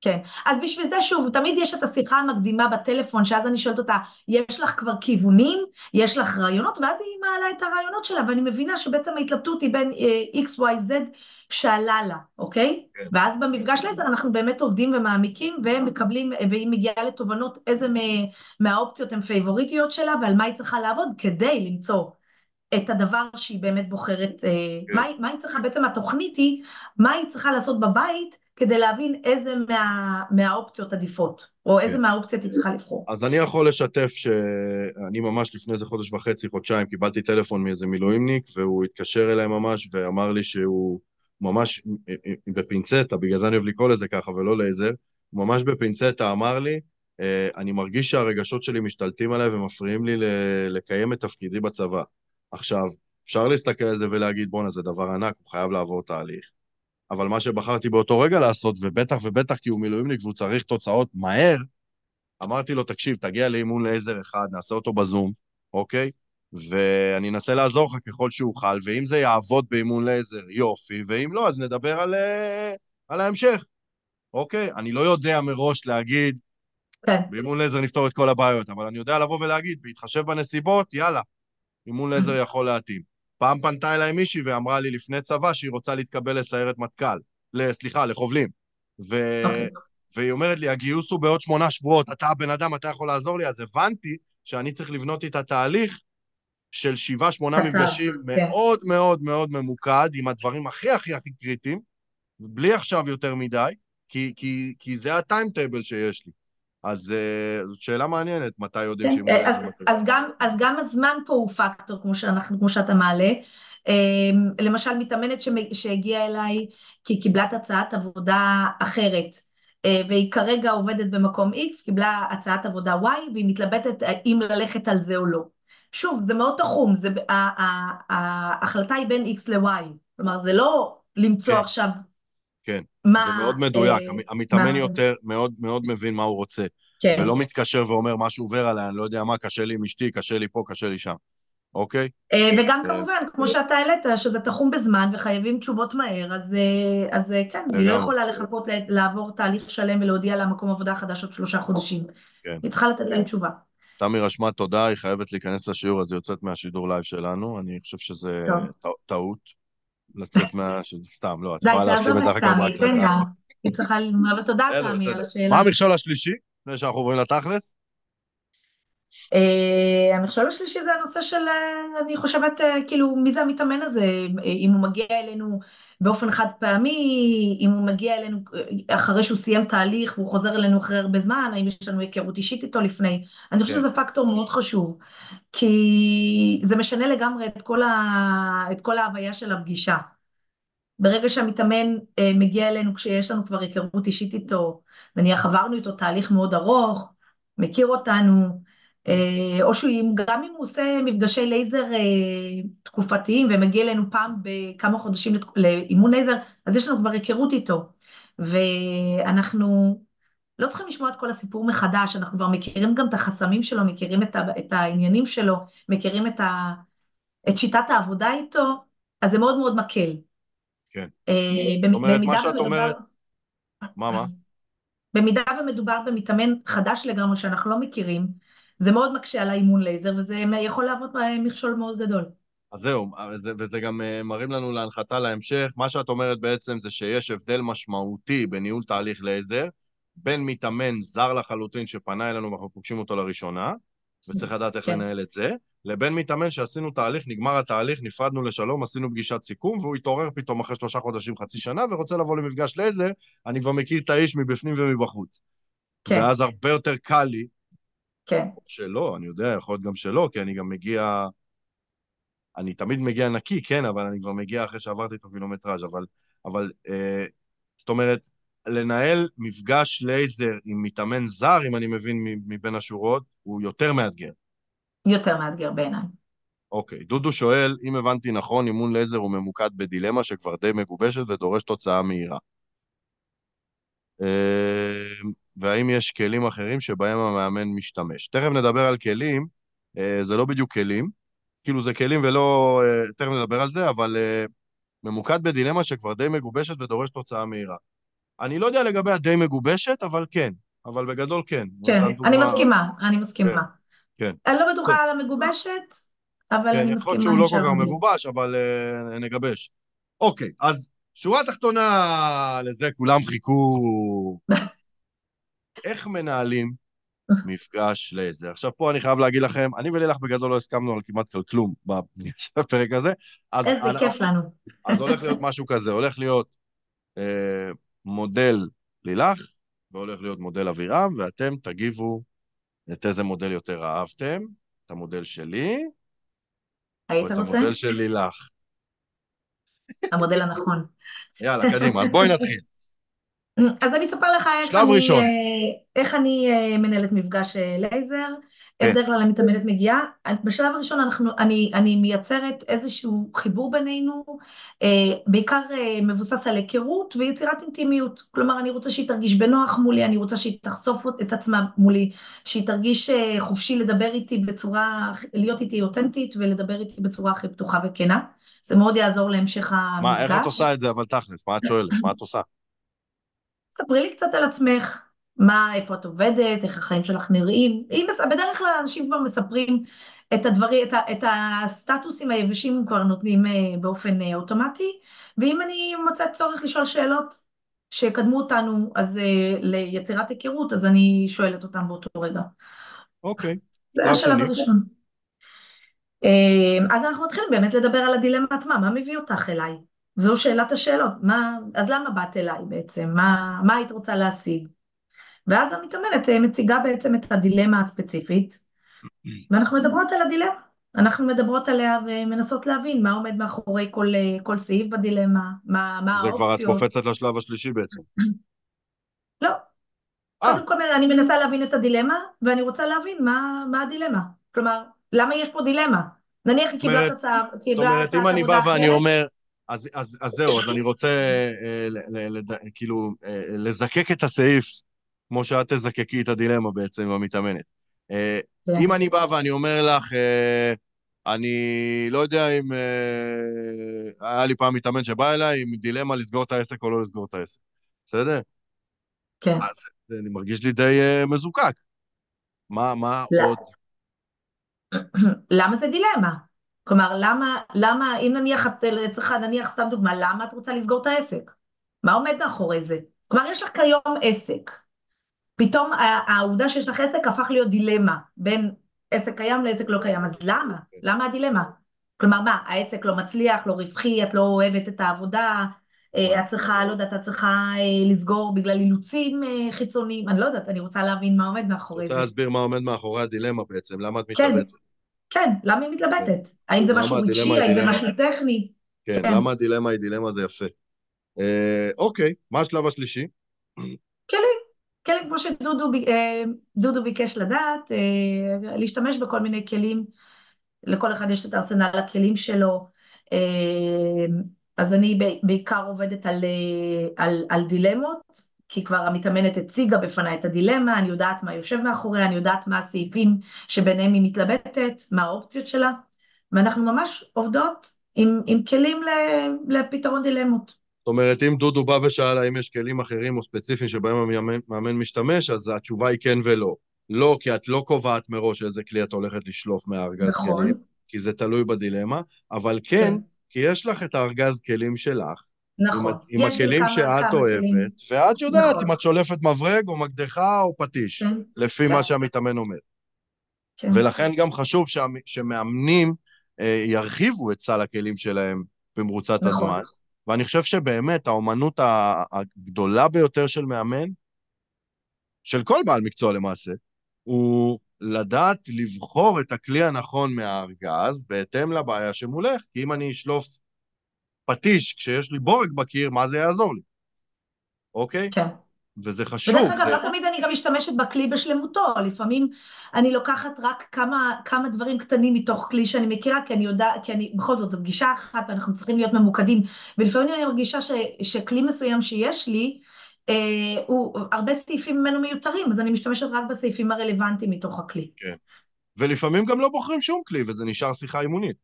כן, אז בשביל זה שוב, תמיד יש את השיחה המקדימה בטלפון, שאז אני שואלת אותה, יש לך כבר כיוונים? יש לך רעיונות? ואז היא מעלה את הרעיונות שלה, ואני מבינה שבעצם ההתלבטות היא בין אה, x, y, z שעלה לה, אוקיי? כן. ואז במפגש לייזר אנחנו באמת עובדים ומעמיקים, ומקבלים, והיא מגיעה לתובנות איזה מ- מהאופציות הן פייבוריטיות שלה, ועל מה היא צריכה לעבוד כדי למצוא את הדבר שהיא באמת בוחרת, אה, כן. מה, מה היא צריכה, בעצם התוכנית היא, מה היא צריכה לעשות בבית כדי להבין איזה מה, מהאופציות עדיפות, או איזה כן. מהאופציות היא צריכה לבחור. אז אני יכול לשתף שאני ממש לפני איזה חודש וחצי, חודשיים, קיבלתי טלפון מאיזה מילואימניק, והוא התקשר אליי ממש ואמר לי שהוא ממש בפינצטה, בגלל זה אני אוהב לקרוא לזה ככה ולא לייזר, הוא ממש בפינצטה אמר לי, "אה, אני מרגיש שהרגשות שלי משתלטים עליי ומפריעים לי ל- לקיים את תפקידי בצבא. עכשיו, אפשר להסתכל על זה ולהגיד, בואנה, זה דבר ענק, הוא חייב לעבור תהליך. אבל מה שבחרתי באותו רגע לעשות, ובטח ובטח כי הוא מילואימניק והוא צריך תוצאות מהר, אמרתי לו, תקשיב, תגיע לאימון לעזר אחד, נעשה אותו בזום, אוקיי? ואני אנסה לעזור לך ככל שאוכל, ואם זה יעבוד באימון לייזר, יופי, ואם לא, אז נדבר על, אה, על ההמשך, אוקיי? אני לא יודע מראש להגיד, כן. באימון לייזר נפתור את כל הבעיות, אבל אני יודע לבוא ולהגיד, בהתחשב בנסיבות, יאללה, אימון לייזר יכול להתאים. פעם פנתה אליי מישהי ואמרה לי לפני צבא שהיא רוצה להתקבל לסיירת מטכ"ל, סליחה, לחובלים. ו... Okay. אוקיי. והיא אומרת לי, הגיוס הוא בעוד שמונה שבועות, אתה הבן אדם, אתה יכול לעזור לי? אז הבנתי שאני צריך לבנות את התהליך של שבעה, שמונה מפגשים כן. מאוד מאוד מאוד ממוקד, עם הדברים הכי הכי הכי קריטיים, בלי עכשיו יותר מדי, כי, כי, כי זה הטיימטייבל שיש לי. אז uh, זאת שאלה מעניינת, מתי יודעים כן, שאם... אז, אז, גם, אז גם הזמן פה הוא פקטור, כמו, שאנחנו, כמו שאתה מעלה. Um, למשל, מתאמנת שהגיעה אליי כי היא קיבלה את הצעת עבודה אחרת, uh, והיא כרגע עובדת במקום X, קיבלה הצעת עבודה Y, והיא מתלבטת אם ללכת על זה או לא. שוב, זה מאוד תחום, זה, ההחלטה היא בין X ל-Y, כלומר, זה לא למצוא כן. עכשיו כן, מה, זה מאוד מדויק, אה, המתאמן מה... יותר מאוד מאוד מבין מה הוא רוצה. כן. ולא מתקשר ואומר, משהו עובר עליי, אני לא יודע מה, קשה לי עם אשתי, קשה לי פה, קשה לי שם. אוקיי? אה, וגם אה, כמובן, כמו שאתה העלית, שזה תחום בזמן וחייבים תשובות מהר, אז, אה, אז כן, היא לא יכולה לחכות לעבור תהליך שלם ולהודיע לה מקום עבודה חדש עוד שלושה חודשים. כן. היא צריכה לתת להם תשובה. תמי רשמה תודה, היא חייבת להיכנס לשיעור, אז היא יוצאת מהשידור live שלנו, אני חושב שזה טעות. לצאת מה... סתם, לא, את יכולה להשלים את זה אחר כך בהקלטה. היא צריכה לומר תודה, תמי, על השאלה. מה המכשול השלישי, לפני שאנחנו עוברים לתכלס? אה, המכשול השלישי זה הנושא של, אה, אני חושבת, אה, כאילו, מי זה המתאמן הזה? אם הוא מגיע אלינו באופן חד פעמי, אם הוא מגיע אלינו אחרי שהוא סיים תהליך והוא חוזר אלינו אחרי הרבה זמן, האם יש לנו היכרות אישית איתו לפני? אני חושבת כן. שזה פקטור מאוד חשוב, כי זה משנה לגמרי את כל, ה... את כל ההוויה של הפגישה. ברגע שהמתאמן אה, מגיע אלינו כשיש לנו כבר היכרות אישית איתו, נניח עברנו איתו תהליך מאוד ארוך, מכיר אותנו, או שהוא, גם אם הוא עושה מפגשי לייזר אה, תקופתיים ומגיע אלינו פעם בכמה חודשים לאימון לייזר, אז יש לנו כבר היכרות איתו. ואנחנו לא צריכים לשמוע את כל הסיפור מחדש, אנחנו כבר מכירים גם את החסמים שלו, מכירים את, ה, את העניינים שלו, מכירים את, ה, את שיטת העבודה איתו, אז זה מאוד מאוד מקל. כן. זאת אומרת, מה שאת אומרת... מה, מה? במידה ומדובר במתאמן חדש לגמרי שאנחנו לא מכירים, זה מאוד מקשה על האימון לייזר, וזה יכול להוות מכשול מאוד גדול. אז זהו, וזה גם אה, מראים לנו להנחתה להמשך. מה שאת אומרת בעצם זה שיש הבדל משמעותי בניהול תהליך לייזר, בין מתאמן זר לחלוטין שפנה אלינו ואנחנו פוגשים אותו לראשונה, וצריך לדעת איך כן. לנהל את זה, לבין מתאמן שעשינו תהליך, נגמר התהליך, נפרדנו לשלום, עשינו פגישת סיכום, והוא התעורר פתאום אחרי שלושה חודשים, חצי שנה, ורוצה לבוא למפגש לעזר, אני כבר מכיר את האיש מבפנים ומבחוץ. כן. ואז הרבה יותר קל לי כן. שלא, אני יודע, יכול להיות גם שלא, כי אני גם מגיע... אני תמיד מגיע נקי, כן, אבל אני כבר מגיע אחרי שעברתי את הקילומטראז', אבל... אבל אה, זאת אומרת, לנהל מפגש לייזר עם מתאמן זר, אם אני מבין מבין השורות, הוא יותר מאתגר. יותר מאתגר בעיניי. אוקיי, דודו שואל, אם הבנתי נכון, אימון לייזר הוא ממוקד בדילמה שכבר די מגובשת ודורש תוצאה מהירה. אה, והאם יש כלים אחרים שבהם המאמן משתמש. תכף נדבר על כלים, אה, זה לא בדיוק כלים, כאילו זה כלים ולא... אה, תכף נדבר על זה, אבל אה, ממוקד בדילמה שכבר די מגובשת ודורש תוצאה מהירה. אני לא יודע לגבי הדי מגובשת, אבל כן, אבל בגדול כן. כן, אני מסכימה, אני מסכימה. כן. כן. אני לא בטוחה על המגובשת, אבל כן, אני מסכימה. כן, יכול להיות שהוא לא כל כך מגובש, אבל uh, נגבש. אוקיי, אז שורה תחתונה לזה כולם חיכו איך מנהלים מפגש לזה. עכשיו, פה אני חייב להגיד לכם, אני ולילך בגדול לא הסכמנו על כמעט על כלום בפרק הזה. אז איזה אני, כיף לנו. אז הולך להיות משהו כזה, הולך להיות אה, מודל לילך, והולך להיות מודל אבירם, ואתם תגיבו את איזה מודל יותר אהבתם, את המודל שלי, רוצה? או את המודל של לילך. המודל הנכון. יאללה, קדימה, אז בואי נתחיל. אז אני אספר לך איך אני, אה, איך אני אה, מנהלת מפגש אה, לייזר. איך בדרך כלל המתאמנת מגיעה? בשלב הראשון אנחנו, אני, אני מייצרת איזשהו חיבור בינינו, אה, בעיקר אה, מבוסס על היכרות ויצירת אינטימיות. כלומר, אני רוצה שהיא תרגיש בנוח מולי, אני רוצה שהיא תחשוף את עצמה מולי, שהיא תרגיש אה, חופשי לדבר איתי בצורה, להיות איתי אותנטית ולדבר איתי בצורה הכי פתוחה וכנה. זה מאוד יעזור להמשך המפגש. מה, איך את עושה את זה אבל תכלס? מה את שואלת? מה את עושה? ספרי לי קצת על עצמך. מה, איפה את עובדת, איך החיים שלך נראים. אם, בדרך כלל אנשים כבר מספרים את הדברים, את, ה, את הסטטוסים היבשים הם כבר נותנים אה, באופן אה, אוטומטי, ואם אני מוצאת צורך לשאול שאלות שיקדמו אותנו אז אה, ליצירת היכרות, אז אני שואלת אותם באותו רגע. אוקיי. זה השלב הראשון. אז אנחנו מתחילים באמת לדבר על הדילמה עצמה, מה מביא אותך אליי? זו שאלת השאלות, מה, אז למה באת אליי בעצם? מה, מה היית רוצה להשיג? ואז המתאמנת אה, מציגה בעצם את הדילמה הספציפית, ואנחנו מדברות על הדילמה. אנחנו מדברות עליה ומנסות להבין מה עומד מאחורי כל, אה, כל סעיף בדילמה, מה, מה האופציות. זה כבר את קופצת לשלב השלישי בעצם. לא. אה. קודם כל אני מנסה להבין את הדילמה, ואני רוצה להבין מה, מה הדילמה. כלומר, למה יש פה דילמה? נניח היא קיבלה את הצעה, קיבלה הצעת עבודה אחרת. זאת אומרת, אם אני בא ואני אומר, אז, אז, אז זהו, אז אני רוצה אה, ל, ל, ל, כאילו אה, לזקק את הסעיף כמו שאת תזקקי את הדילמה בעצם עם המתאמנת. אה, כן. אם אני בא ואני אומר לך, אה, אני לא יודע אם... אה, היה לי פעם מתאמן שבא אליי עם דילמה לסגור את העסק או לא לסגור את העסק, בסדר? כן. אז אני מרגיש לי די מזוקק. מה, מה לא. עוד? למה זה דילמה? כלומר, למה, למה, אם נניח, את צריכה, נניח סתם דוגמה, למה את רוצה לסגור את העסק? מה עומד מאחורי זה? כלומר, יש לך כיום עסק. פתאום העובדה שיש לך עסק הפך להיות דילמה בין עסק קיים לעסק לא קיים, אז למה? למה הדילמה? כלומר מה, העסק לא מצליח, לא רווחי, את לא אוהבת את העבודה, אה, את צריכה, לא יודעת, את צריכה אה, לסגור בגלל אילוצים אה, חיצוניים, אני לא יודעת, אני רוצה להבין מה עומד מאחורי זה. רוצה להסביר מה עומד מאחורי הדילמה בעצם, למה את כן, מתלבטת? כן, למה היא מתלבטת? האם זה משהו רגשי, האם זה משהו טכני? כן, כן, למה הדילמה היא דילמה זה יפה. אוקיי, מה השלב השלישי? כלים. כלים כמו שדודו אה, ביקש לדעת, אה, להשתמש בכל מיני כלים, לכל אחד יש את ארסנל הכלים שלו, אה, אז אני בעיקר עובדת על, על, על דילמות, כי כבר המתאמנת הציגה בפניי את הדילמה, אני יודעת מה יושב מאחוריה, אני יודעת מה הסעיפים שביניהם היא מתלבטת, מה האופציות שלה, ואנחנו ממש עובדות עם, עם כלים לפתרון דילמות. זאת אומרת, אם דודו בא ושאל האם יש כלים אחרים או ספציפיים שבהם המאמן משתמש, אז התשובה היא כן ולא. לא, כי את לא קובעת מראש איזה כלי את הולכת לשלוף מהארגז נכון. כלים, כי זה תלוי בדילמה, אבל כן, כן, כי יש לך את הארגז כלים שלך, נכון. עם, עם הכלים כמה, שאת כמה אוהבת, כלים. ואת יודעת נכון. אם את שולפת מברג או מקדחה או פטיש, כן. לפי כן. מה שהמתאמן אומר. כן. ולכן גם חשוב שה, שמאמנים אה, ירחיבו את סל הכלים שלהם במרוצת נכון. הזמן. ואני חושב שבאמת האומנות הגדולה ביותר של מאמן, של כל בעל מקצוע למעשה, הוא לדעת לבחור את הכלי הנכון מהארגז בהתאם לבעיה שמולך. כי אם אני אשלוף פטיש כשיש לי בורג בקיר, מה זה יעזור לי? אוקיי? כן. וזה חשוב. ודרך אגב, זה... לא תמיד אני גם משתמשת בכלי בשלמותו, לפעמים אני לוקחת רק כמה, כמה דברים קטנים מתוך כלי שאני מכירה, כי אני יודעת, כי אני, בכל זאת, זו פגישה אחת ואנחנו צריכים להיות ממוקדים, ולפעמים אני מרגישה ש, שכלי מסוים שיש לי, אה, הוא, הרבה סעיפים ממנו מיותרים, אז אני משתמשת רק בסעיפים הרלוונטיים מתוך הכלי. כן. ולפעמים גם לא בוחרים שום כלי, וזה נשאר שיחה אימונית.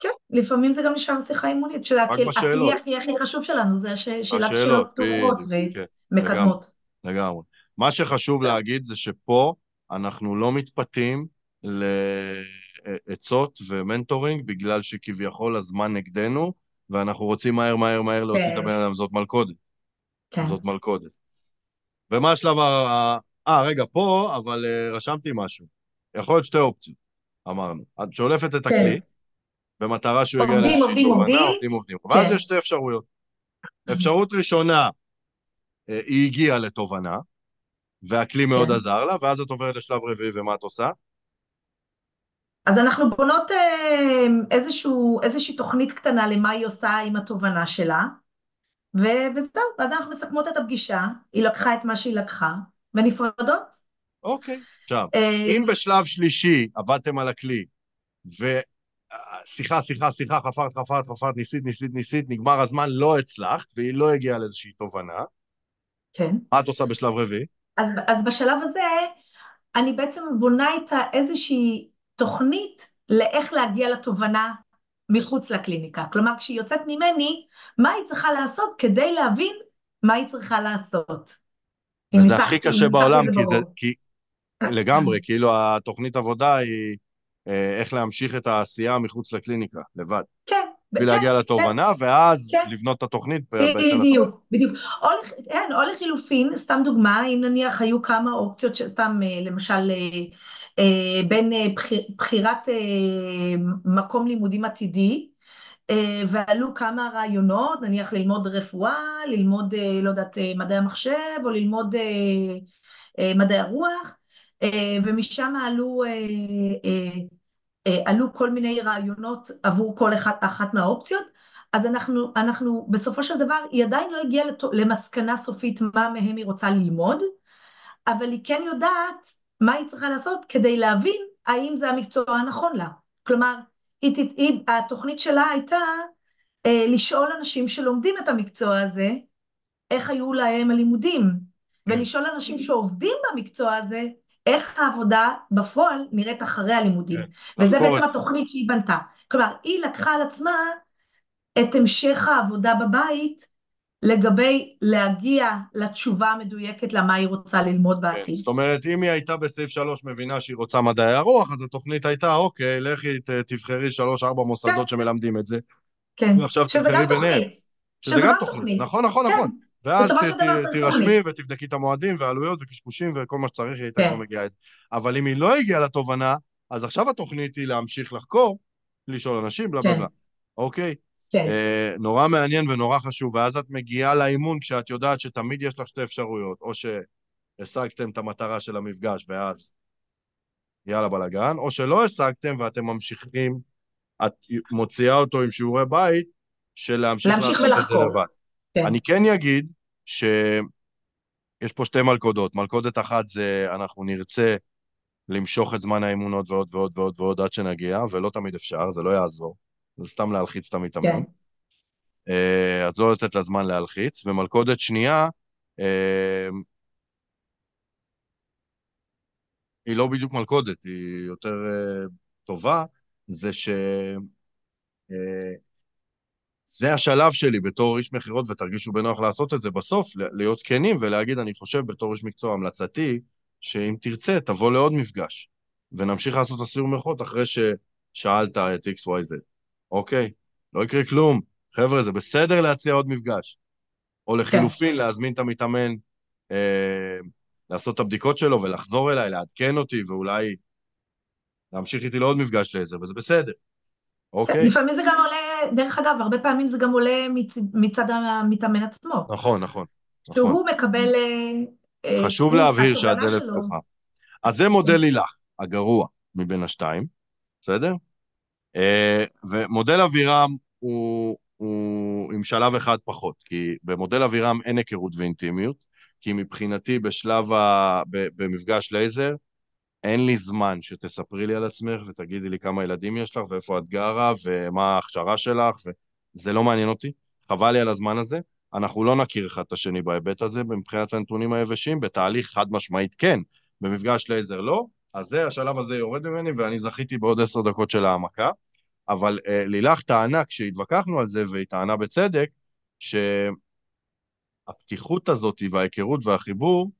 כן, לפעמים זה גם נשאר שיחה אימונית, שהכלי הכי הכי חשוב שלנו זה שאלת שאלות פתוחות כן, ומקדמות. כן, לגמרי. מה שחשוב כן. להגיד זה שפה אנחנו לא מתפתים לעצות ומנטורינג בגלל שכביכול הזמן נגדנו, ואנחנו רוצים מהר מהר מהר להוציא כן. את הבן אדם, זאת מלכודת. כן. זאת מלכודת. ומה השלב ה... אה, רגע, פה, אבל uh, רשמתי משהו. יכול להיות שתי אופציות, אמרנו. את שולפת את כן. הכלי, במטרה שהוא יגיע לאיזושהי תובנה, עובדים, עובדים, עובדים, עובדים. כן. ואז יש שתי אפשרויות. אפשרות ראשונה, אה, היא הגיעה לתובנה, והכלי כן. מאוד עזר לה, ואז את עוברת לשלב רביעי, ומה את עושה? אז אנחנו בונות אה, איזשהו, איזושהי תוכנית קטנה למה היא עושה עם התובנה שלה, ו- וזהו, ואז אנחנו מסכמות את הפגישה, היא לקחה את מה שהיא לקחה, ונפרדות. אוקיי. עכשיו, אם בשלב שלישי עבדתם על הכלי, ושיחה, שיחה, שיחה, חפרת, חפרת, חפרת, ניסית, ניסית, ניסית, נגמר הזמן, לא הצלחת, והיא לא הגיעה לאיזושהי תובנה, כן. מה את עושה בשלב רביעי? אז, אז בשלב הזה, אני בעצם בונה איתה איזושהי תוכנית לאיך להגיע לתובנה מחוץ לקליניקה. כלומר, כשהיא יוצאת ממני, מה היא צריכה לעשות כדי להבין מה היא צריכה לעשות. וזה הכי קשה בעולם, כי זה, כי לגמרי, כאילו התוכנית עבודה היא איך להמשיך את העשייה מחוץ לקליניקה, לבד. כן. בשביל להגיע כן, לתובנה, כן, ואז כן. לבנות את התוכנית. בדיוק, בדיוק. או, כן, או לחילופין, סתם דוגמה, אם נניח היו כמה אופציות, סתם אה, למשל אה, בין בחירת מקום לימודים עתידי, ועלו כמה רעיונות, נניח ללמוד רפואה, ללמוד, לא יודעת, מדעי המחשב, או ללמוד מדעי הרוח, ומשם עלו, עלו כל מיני רעיונות עבור כל אחת, אחת מהאופציות, אז אנחנו, אנחנו, בסופו של דבר, היא עדיין לא הגיעה למסקנה סופית מה מהם היא רוצה ללמוד, אבל היא כן יודעת מה היא צריכה לעשות כדי להבין האם זה המקצוע הנכון לה. כלומר, היא, היא, התוכנית שלה הייתה אה, לשאול אנשים שלומדים את המקצוע הזה, איך היו להם הלימודים, ולשאול אנשים שעובדים במקצוע הזה, איך העבודה בפועל נראית אחרי הלימודים. כן, וזה בעצם התוכנית שהיא בנתה. כלומר, היא לקחה על עצמה את המשך העבודה בבית, לגבי להגיע לתשובה המדויקת למה היא רוצה ללמוד כן, בעתיד. זאת אומרת, אם היא הייתה בסעיף 3 מבינה שהיא רוצה מדעי הרוח, אז התוכנית הייתה, אוקיי, לכי תבחרי 3-4 מוסדות כן. שמלמדים את זה. כן, שזה גם תוכנית. שזה גם תוכנית. נכון, נכון, כן. נכון. ואז תירשמי ותבדקי את המועדים ועלויות וקשקושים וכל מה שצריך, היא הייתה כבר מגיעה את זה. אבל אם היא לא הגיעה לתובנה, אז עכשיו התוכנית היא להמשיך לחקור, לשאול אנשים, בלה בלה בלה. אוקיי? כן. Uh, נורא מעניין ונורא חשוב, ואז את מגיעה לאימון כשאת יודעת שתמיד יש לך שתי אפשרויות, או שהשגתם את המטרה של המפגש ואז יאללה בלאגן, או שלא השגתם ואתם ממשיכים, את מוציאה אותו עם שיעורי בית של להמשיך, להמשיך לעשות ולחקור. את זה לבד. כן. אני כן אגיד שיש פה שתי מלכודות. מלכודת אחת זה אנחנו נרצה למשוך את זמן האימונות ועוד ועוד ועוד ועוד עד שנגיע, ולא תמיד אפשר, זה לא יעזור. זה סתם להלחיץ את המתאמן. כן. אה, אז לא לתת לה זמן להלחיץ. ומלכודת שנייה, אה, היא לא בדיוק מלכודת, היא יותר אה, טובה, זה ש... זה השלב שלי בתור איש מכירות, ותרגישו בנוח לעשות את זה בסוף, להיות כנים ולהגיד, אני חושב בתור איש מקצוע, המלצתי, שאם תרצה, תבוא לעוד מפגש, ונמשיך לעשות את הסיור מלכות אחרי ששאלת את XYZ. אוקיי? לא יקרה כלום. חבר'ה, זה בסדר להציע עוד מפגש. או לחילופין, כן. להזמין את המתאמן, אה, לעשות את הבדיקות שלו ולחזור אליי, לעדכן אותי, ואולי להמשיך איתי לעוד מפגש לעזר, וזה בסדר. אוקיי? לפעמים זה גם עולה, דרך אגב, הרבה פעמים זה גם עולה מצד, מצד המתאמן עצמו. נכון, נכון. שהוא נכון. מקבל... אה, חשוב אה, להבהיר שהדלת פתוחה. אז זה מודל לילך, הגרוע מבין השתיים, בסדר? אה, ומודל אבירם הוא, הוא עם שלב אחד פחות, כי במודל אבירם אין היכרות ואינטימיות, כי מבחינתי בשלב ה... במפגש לייזר, אין לי זמן שתספרי לי על עצמך ותגידי לי כמה ילדים יש לך ואיפה את גרה ומה ההכשרה שלך, וזה לא מעניין אותי, חבל לי על הזמן הזה. אנחנו לא נכיר אחד את השני בהיבט הזה, מבחינת הנתונים היבשים, בתהליך חד משמעית כן, במפגש לייזר לא, אז זה, השלב הזה יורד ממני ואני זכיתי בעוד עשר דקות של העמקה. אבל אה, לילך טענה, כשהתווכחנו על זה, והיא טענה בצדק, שהפתיחות הזאת וההיכרות והחיבור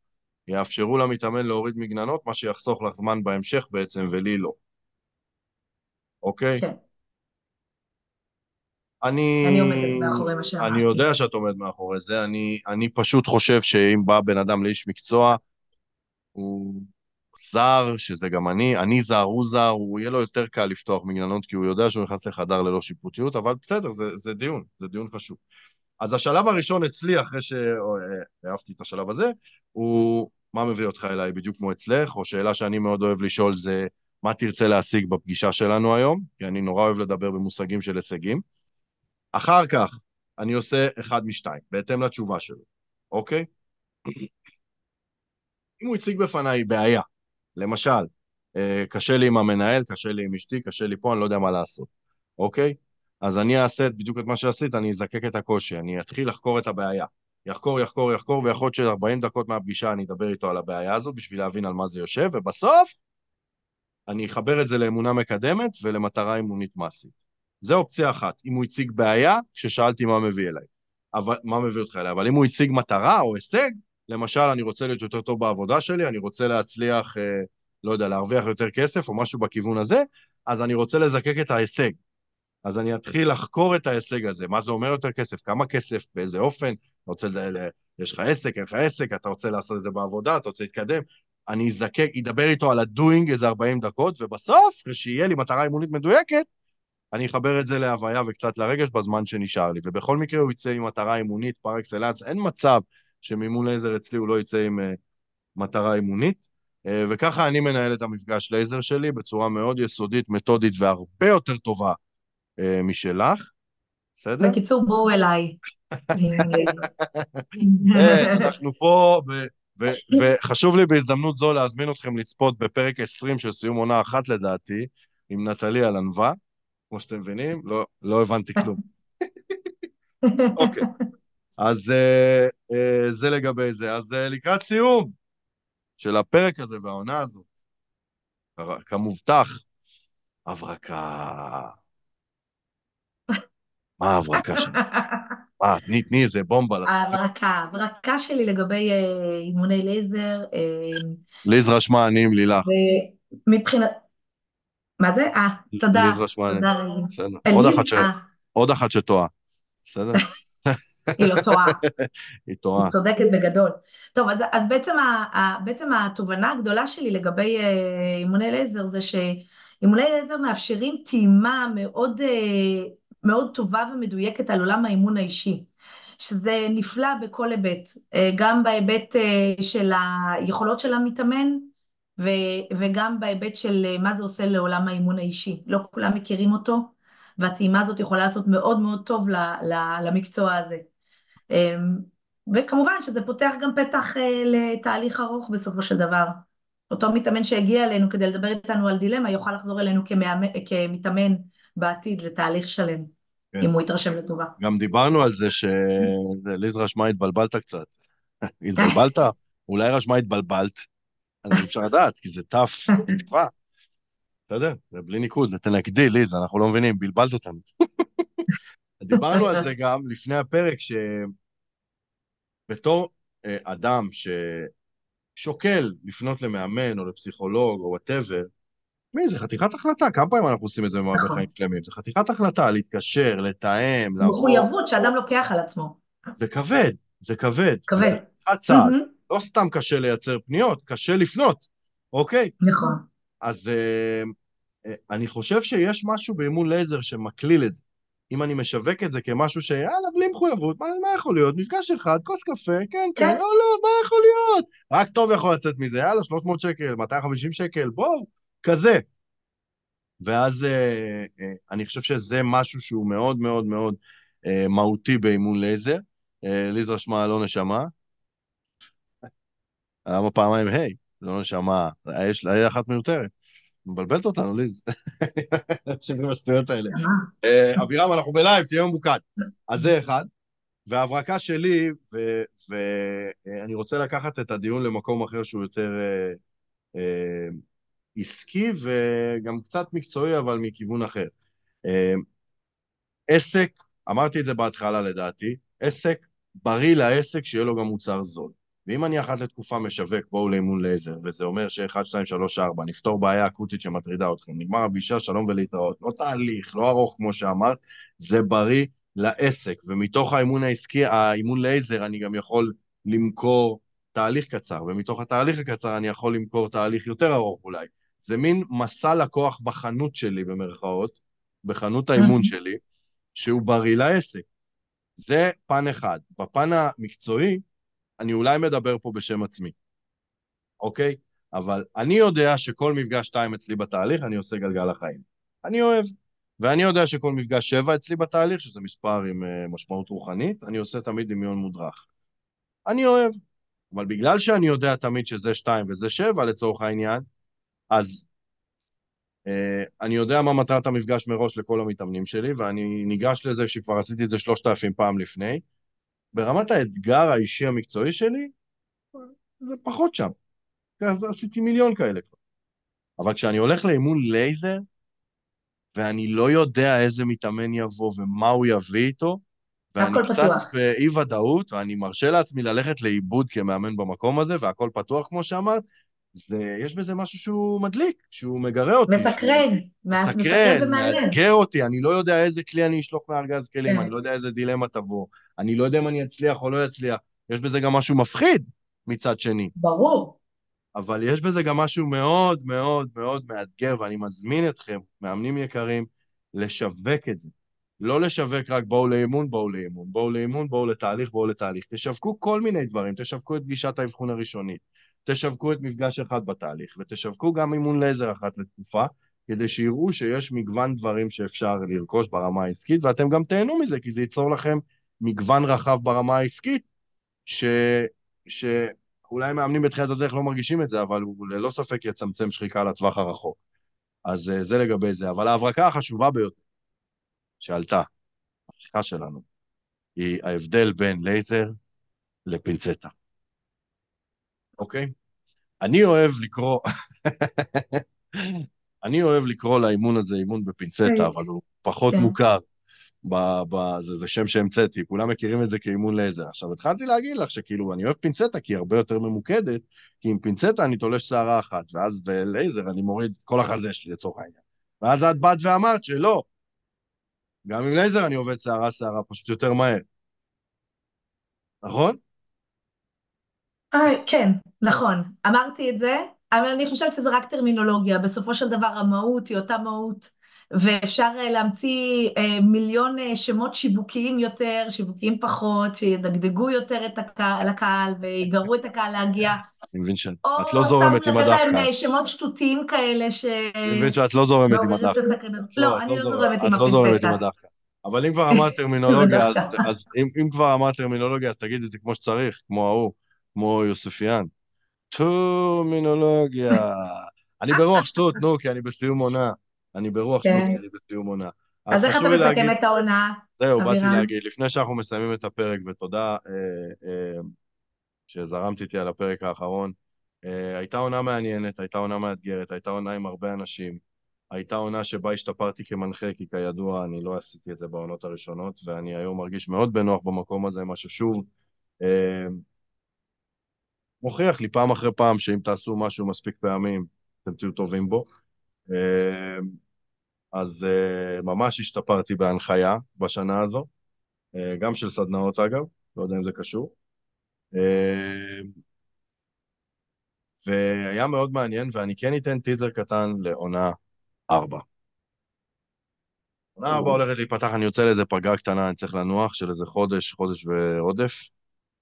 יאפשרו למתאמן להוריד מגננות, מה שיחסוך לך זמן בהמשך בעצם, ולי לא. אוקיי? כן. אני... אני עומדת מאחורי מה שאמרתי. אני יודע שאת עומדת מאחורי זה, אני, אני פשוט חושב שאם בא בן אדם לאיש מקצוע, הוא זר, שזה גם אני, אני זר, הוא זר, הוא יהיה לו יותר קל לפתוח מגננות, כי הוא יודע שהוא נכנס לחדר ללא שיפוטיות, אבל בסדר, זה, זה דיון, זה דיון חשוב. אז השלב הראשון אצלי, אחרי שאהבתי את השלב הזה, הוא מה מביא אותך אליי בדיוק כמו אצלך, או שאלה שאני מאוד אוהב לשאול זה מה תרצה להשיג בפגישה שלנו היום, כי אני נורא אוהב לדבר במושגים של הישגים. אחר כך, אני עושה אחד משתיים, בהתאם לתשובה שלו, אוקיי? אם הוא הציג בפניי בעיה, למשל, אה, קשה לי עם המנהל, קשה לי עם אשתי, קשה לי פה, אני לא יודע מה לעשות, אוקיי? אז אני אעשה בדיוק את מה שעשית, אני אזקק את הקושי, אני אתחיל לחקור את הבעיה. יחקור, יחקור, יחקור, ויכול להיות ש-40 דקות מהפגישה אני אדבר איתו על הבעיה הזאת בשביל להבין על מה זה יושב, ובסוף אני אחבר את זה לאמונה מקדמת ולמטרה אימונית מעשית. זה אופציה אחת, אם הוא הציג בעיה כששאלתי מה מביא אליי, אבל, מה מביא אותך אליי, אבל אם הוא הציג מטרה או הישג, למשל, אני רוצה להיות יותר טוב בעבודה שלי, אני רוצה להצליח, אה, לא יודע, להרוויח יותר כסף או משהו בכיוון הזה, אז אני רוצה לזקק את ההישג. אז אני אתחיל לחקור את ההישג הזה, מה זה אומר יותר כסף, כמה כסף, באיזה אופן, אתה רוצה, יש לך עסק, אין לך עסק, אתה רוצה לעשות את זה בעבודה, אתה רוצה להתקדם, אני אזקק, אדבר איתו על הדוינג איזה 40 דקות, ובסוף, כשיהיה לי מטרה אימונית מדויקת, אני אחבר את זה להוויה וקצת לרגש בזמן שנשאר לי. ובכל מקרה הוא יצא עם מטרה אימונית פר אקסלנס, אין מצב שאימון לייזר אצלי הוא לא יוצא עם uh, מטרה אימונית. Uh, וככה אני מנהל את המפגש לייזר שלי בצורה מאוד יסודית, מתודית והרבה יותר טובה משלך. בסדר? בקיצור, בואו אליי. אנחנו פה, וחשוב לי בהזדמנות זו להזמין אתכם לצפות בפרק 20 של סיום עונה אחת לדעתי, עם נטלי על ענווה. כמו שאתם מבינים, לא, לא הבנתי כלום. אוקיי, אז uh, זה לגבי זה. אז לקראת סיום של הפרק הזה והעונה הזאת, כמובטח, הברקה. מה ההברקה שלי? מה, תני, תני איזה בומבה. ההברקה, ההברקה שלי לגבי אימוני לייזר. ליז רשמה, אני עם לילך. מבחינת... מה זה? אה, תודה. ליז רשמה, תודה. בסדר. עוד אחת שטועה. בסדר? היא לא טועה. היא טועה. היא צודקת בגדול. טוב, אז, אז בעצם, ה, בעצם התובנה הגדולה שלי לגבי אה, אימוני לייזר זה שאימוני לייזר מאפשרים טעימה מאוד, אה, מאוד טובה ומדויקת על עולם האימון האישי. שזה נפלא בכל היבט, אה, גם בהיבט של היכולות של המתאמן, ו- וגם בהיבט של מה זה עושה לעולם האימון האישי. לא כולם מכירים אותו, והטעימה הזאת יכולה לעשות מאוד מאוד טוב למקצוע הזה. אמ, וכמובן שזה פותח גם פתח אה, לתהליך ארוך בסופו של דבר. אותו מתאמן שהגיע אלינו כדי לדבר איתנו על דילמה, יוכל לחזור אלינו כמתאמן בעתיד לתהליך שלם, כן. אם הוא יתרשם לטובה. גם דיברנו על זה שליז רשמה התבלבלת קצת. התבלבלת? אולי רשמה התבלבלת, אי אפשר לדעת, כי זה תף, תקווה. בסדר? זה בלי ניקוד, תנגדי, ליז, אנחנו לא מבינים, בלבלת אותנו. דיברנו על זה גם לפני הפרק, שבתור אה, אדם ששוקל לפנות למאמן או לפסיכולוג או whatever, מי, זה חתיכת החלטה, כמה פעמים אנחנו עושים את זה נכון. בחיים שלמים? זה חתיכת החלטה, להתקשר, לתאם, זה מחויבות שאדם לוקח על עצמו. זה כבד, זה כבד. כבד. זה צעד. לא סתם קשה לייצר פניות, קשה לפנות, אוקיי? נכון. אז אה, אה, אני חושב שיש משהו באימון לייזר שמקליל את זה. אם אני משווק את זה כמשהו שיאללה, בלי מחויבות, מה, מה יכול להיות? מפגש אחד, כוס קפה, כן, כן, כן, לא, לא, מה יכול להיות? רק טוב יכול לצאת מזה, יאללה, 300 שקל, 250 שקל, בואו, כזה. ואז אה, אה, אני חושב שזה משהו שהוא מאוד מאוד מאוד אה, מהותי באימון לייזר. אה, ליז רשמה לא נשמה. למה פעמיים היי? זה לא נשמה, יש לה אחת מיותרת. מבלבלת אותנו, ליז. אני עם השטויות האלה. אה, אבירם, אנחנו ב live, תהיה ממוקד. אז זה אחד. וההברקה שלי, ואני רוצה לקחת את הדיון למקום אחר שהוא יותר אה, אה, עסקי וגם קצת מקצועי, אבל מכיוון אחר. עסק, אמרתי את זה בהתחלה לדעתי, עסק בריא לעסק שיהיה לו גם מוצר זול. ואם אני אחת לתקופה משווק, בואו לאימון לייזר, וזה אומר ש-1, 2, 3, 4, נפתור בעיה אקוטית שמטרידה אתכם, נגמר הפגישה, שלום ולהתראות. לא תהליך, לא ארוך כמו שאמרת, זה בריא לעסק. ומתוך האימון העסקי, האימון לייזר, אני גם יכול למכור תהליך קצר, ומתוך התהליך הקצר אני יכול למכור תהליך יותר ארוך אולי. זה מין מסע לקוח בחנות שלי, במרכאות, בחנות האימון שלי, שהוא בריא לעסק. זה פן אחד. בפן המקצועי, אני אולי מדבר פה בשם עצמי, אוקיי? אבל אני יודע שכל מפגש שתיים אצלי בתהליך, אני עושה גלגל החיים. אני אוהב. ואני יודע שכל מפגש שבע אצלי בתהליך, שזה מספר עם uh, משמעות רוחנית, אני עושה תמיד דמיון מודרך. אני אוהב. אבל בגלל שאני יודע תמיד שזה שתיים וזה שבע לצורך העניין, אז אה, אני יודע מה מטרת המפגש מראש לכל המתאמנים שלי, ואני ניגש לזה שכבר עשיתי את זה שלושת אלפים פעם לפני. ברמת האתגר האישי המקצועי שלי, זה פחות שם. אז עשיתי מיליון כאלה כבר. אבל כשאני הולך לאימון לייזר, ואני לא יודע איזה מתאמן יבוא ומה הוא יביא איתו, ואני קצת פתוח. באי-ודאות, ואני מרשה לעצמי ללכת לאיבוד כמאמן במקום הזה, והכל פתוח, כמו שאמרת, זה, יש בזה משהו שהוא מדליק, שהוא מגרה אותי. מסקרן, מסקרן ומעניין. מאתגר אותי, אני לא יודע איזה כלי אני אשלוף מארגז כלים, כן. אני לא יודע איזה דילמה תבוא, אני לא יודע אם אני אצליח או לא אצליח. יש בזה גם משהו מפחיד מצד שני. ברור. אבל יש בזה גם משהו מאוד מאוד מאוד מאתגר, ואני מזמין אתכם, מאמנים יקרים, לשווק את זה. לא לשווק רק בואו לאימון, בואו לאימון, בואו לאימון, בואו לתהליך, בואו לתהליך. תשווקו כל מיני דברים, תשווקו את פגישת האבחון הראשונית, תשווקו את מפגש אחד בתהליך, ותשווקו גם אימון לייזר אחת לתקופה, כדי שיראו שיש מגוון דברים שאפשר לרכוש ברמה העסקית, ואתם גם תהנו מזה, כי זה ייצור לכם מגוון רחב ברמה העסקית, ש... שאולי מאמנים בתחילת הדרך לא מרגישים את זה, אבל הוא ללא ספק יצמצם שחיקה לטווח הרחוק. אז אה, זה לגבי זה. אבל ההברקה החשובה ביותר שעלתה בשיחה שלנו היא ההבדל בין לייזר לפינצטה. אוקיי? אני אוהב לקרוא, אני אוהב לקרוא לאימון הזה אימון בפינצטה, אבל הוא פחות כן. מוכר. ב, ב, זה, זה שם שהמצאתי, כולם מכירים את זה כאימון לייזר. עכשיו, התחלתי להגיד לך שכאילו, אני אוהב פינצטה כי היא הרבה יותר ממוקדת, כי עם פינצטה אני תולש שערה אחת, ואז בלייזר אני מוריד כל החזה שלי לצורך העניין. ואז את באת ואמרת שלא, גם עם לייזר אני עובד שערה-שערה, פשוט יותר מהר. נכון? אה, כן, נכון. אמרתי את זה, אבל אני חושבת שזה רק טרמינולוגיה. בסופו של דבר המהות היא אותה מהות, ואפשר אה, להמציא אה, מיליון אה, שמות שיווקיים יותר, שיווקיים פחות, שידגדגו יותר את הקהל, לקהל ויגרו את הקהל להגיע. אני מבין שאת לא זורמת עם הדף כאן. או סתם להם שמות שטותיים כאלה ש... אני מבין שאת לא זורמת עם הדף. לא, אני לא זורמת עם הפינצטה. את לא זורמת עם הדף כאן. אבל אם כבר אמרת טרמינולוגיה, אז אם כבר אמרת טרמינולוגיה, אז תגיד את זה כמו שצריך, כמו ההוא. כמו יוספיאן. טרמינולוגיה. אני ברוח שטות, נו, כי אני בסיום עונה. אני ברוח שטות, כן. כי אני בסיום עונה. אז איך אתה מסכם את העונה, זהו, באתי להגיד, לפני שאנחנו מסיימים את הפרק, ותודה אה, אה, שזרמת איתי על הפרק האחרון, אה, הייתה עונה מעניינת, הייתה עונה מאתגרת, הייתה עונה עם הרבה אנשים, הייתה עונה שבה השתפרתי כמנחה, כי כידוע אני לא עשיתי את זה בעונות הראשונות, ואני היום מרגיש מאוד בנוח במקום הזה, מה ששוב, מוכיח לי פעם אחרי פעם שאם תעשו משהו מספיק פעמים, אתם תהיו טובים בו. אה, אז אה, ממש השתפרתי בהנחיה בשנה הזו, אה, גם של סדנאות אגב, לא יודע אם זה קשור. והיה מאוד מעניין, ואני כן אתן טיזר קטן לעונה ארבע. עונה ארבע הולכת להיפתח, אני יוצא לאיזה פגרה קטנה, אני צריך לנוח של איזה חודש, חודש ועודף.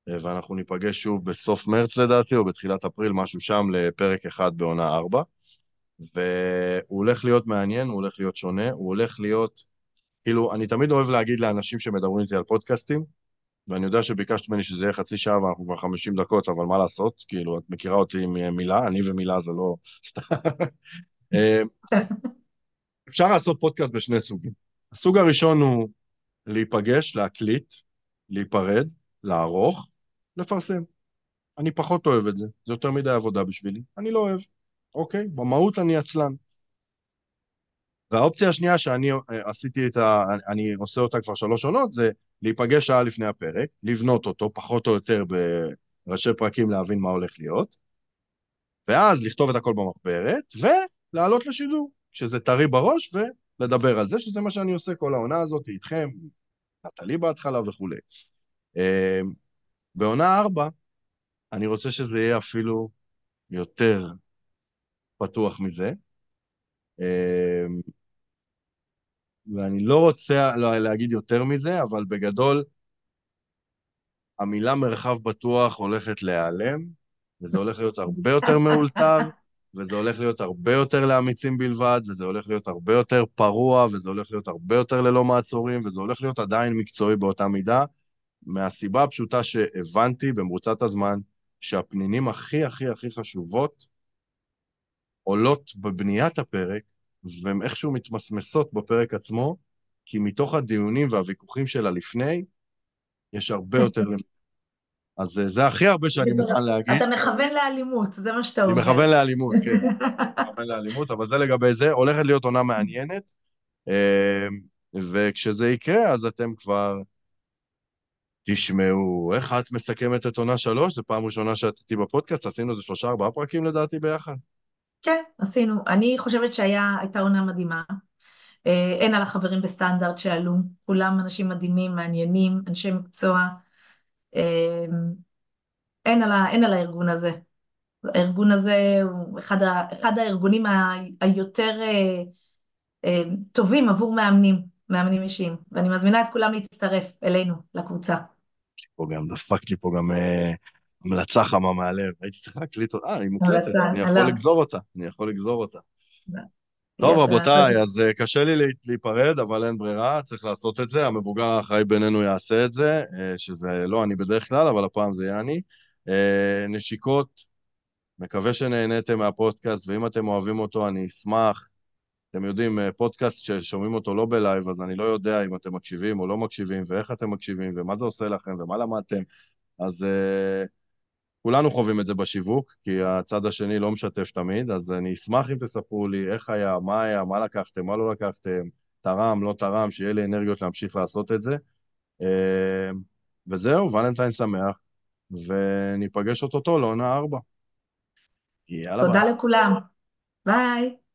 ואנחנו ניפגש שוב בסוף מרץ לדעתי, או בתחילת אפריל, משהו שם, לפרק אחד בעונה ארבע. והוא הולך להיות מעניין, הוא הולך להיות שונה, הוא הולך להיות... כאילו, אני תמיד אוהב להגיד לאנשים שמדברים איתי על פודקאסטים, ואני יודע שביקשת ממני שזה יהיה חצי שעה ואנחנו כבר חמישים דקות, אבל מה לעשות? כאילו, את מכירה אותי עם מילה, אני ומילה זה לא סתם. אה, אפשר לעשות פודקאסט בשני סוגים. הסוג הראשון הוא להיפגש, להקליט, להיפרד, לערוך, לפרסם. אני פחות אוהב את זה, זה יותר מדי עבודה בשבילי, אני לא אוהב, אוקיי? במהות אני עצלן. והאופציה השנייה שאני אה, עשיתי את ה... אני עושה אותה כבר שלוש עונות, זה להיפגש שעה לפני הפרק, לבנות אותו פחות או יותר בראשי פרקים להבין מה הולך להיות, ואז לכתוב את הכל במחברת, ולעלות לשידור, שזה טרי בראש, ולדבר על זה, שזה מה שאני עושה כל העונה הזאת איתכם, נטלי בהתחלה וכולי. בעונה ארבע, אני רוצה שזה יהיה אפילו יותר פתוח מזה. אמ, ואני לא רוצה לא, להגיד יותר מזה, אבל בגדול, המילה מרחב בטוח הולכת להיעלם, וזה הולך להיות הרבה יותר מאולתר, וזה הולך להיות הרבה יותר לאמיצים בלבד, וזה הולך להיות הרבה יותר פרוע, וזה הולך להיות הרבה יותר ללא מעצורים, וזה הולך להיות עדיין מקצועי באותה מידה, מהסיבה הפשוטה שהבנתי במרוצת הזמן שהפנינים הכי הכי הכי חשובות עולות בבניית הפרק, והן איכשהו מתמסמסות בפרק עצמו, כי מתוך הדיונים והוויכוחים שלה לפני, יש הרבה יותר... אז אה, זה הכי הרבה שאני מוכן להגיד. אתה מכוון לאלימות, זה מה שאתה אומר. אני מכוון לאלימות, כן. מכוון לאלימות, אבל זה לגבי זה. הולכת להיות עונה מעניינת, אה, וכשזה יקרה, אז אתם כבר תשמעו, איך את מסכמת את עונה שלוש? זו פעם ראשונה שאת איתי בפודקאסט, עשינו איזה שלושה ארבעה פרקים לדעתי ביחד. כן, עשינו. אני חושבת שהייתה עונה מדהימה. אה, אין על החברים בסטנדרט שעלו, כולם אנשים מדהימים, מעניינים, אנשי מקצוע. אה, אין על, ה, אין על הארגון הזה. הארגון הזה הוא אחד, ה, אחד הארגונים ה, היותר אה, אה, טובים עבור מאמנים, מאמנים אישיים, ואני מזמינה את כולם להצטרף אלינו, לקבוצה. פה גם דפק לי פה גם אה, המלצה חמה מהלב, הייתי צריך להקליט אותה, אה, היא מוקלטת, אני יכול לגזור אותה, אני יכול לגזור אותה. טוב, רבותיי, אז uh, קשה לי להיפרד, אבל אין ברירה, צריך לעשות את זה. המבוגר האחראי בינינו יעשה את זה, uh, שזה לא אני בדרך כלל, אבל הפעם זה יהיה אני. Uh, נשיקות, מקווה שנהניתם מהפודקאסט, ואם אתם אוהבים אותו, אני אשמח. אתם יודעים, פודקאסט ששומעים אותו לא בלייב, אז אני לא יודע אם אתם מקשיבים או לא מקשיבים, ואיך אתם מקשיבים, ומה זה עושה לכם, ומה למדתם. אז uh, כולנו חווים את זה בשיווק, כי הצד השני לא משתף תמיד, אז אני אשמח אם תספרו לי איך היה, מה היה, מה לקחתם, מה לא לקחתם, תרם, לא תרם, שיהיה לי אנרגיות להמשיך לעשות את זה. אה, וזהו, ולנטיין שמח, וניפגש אוטוטו לעונה ארבע. יאללה ביי. תודה לכולם. ביי.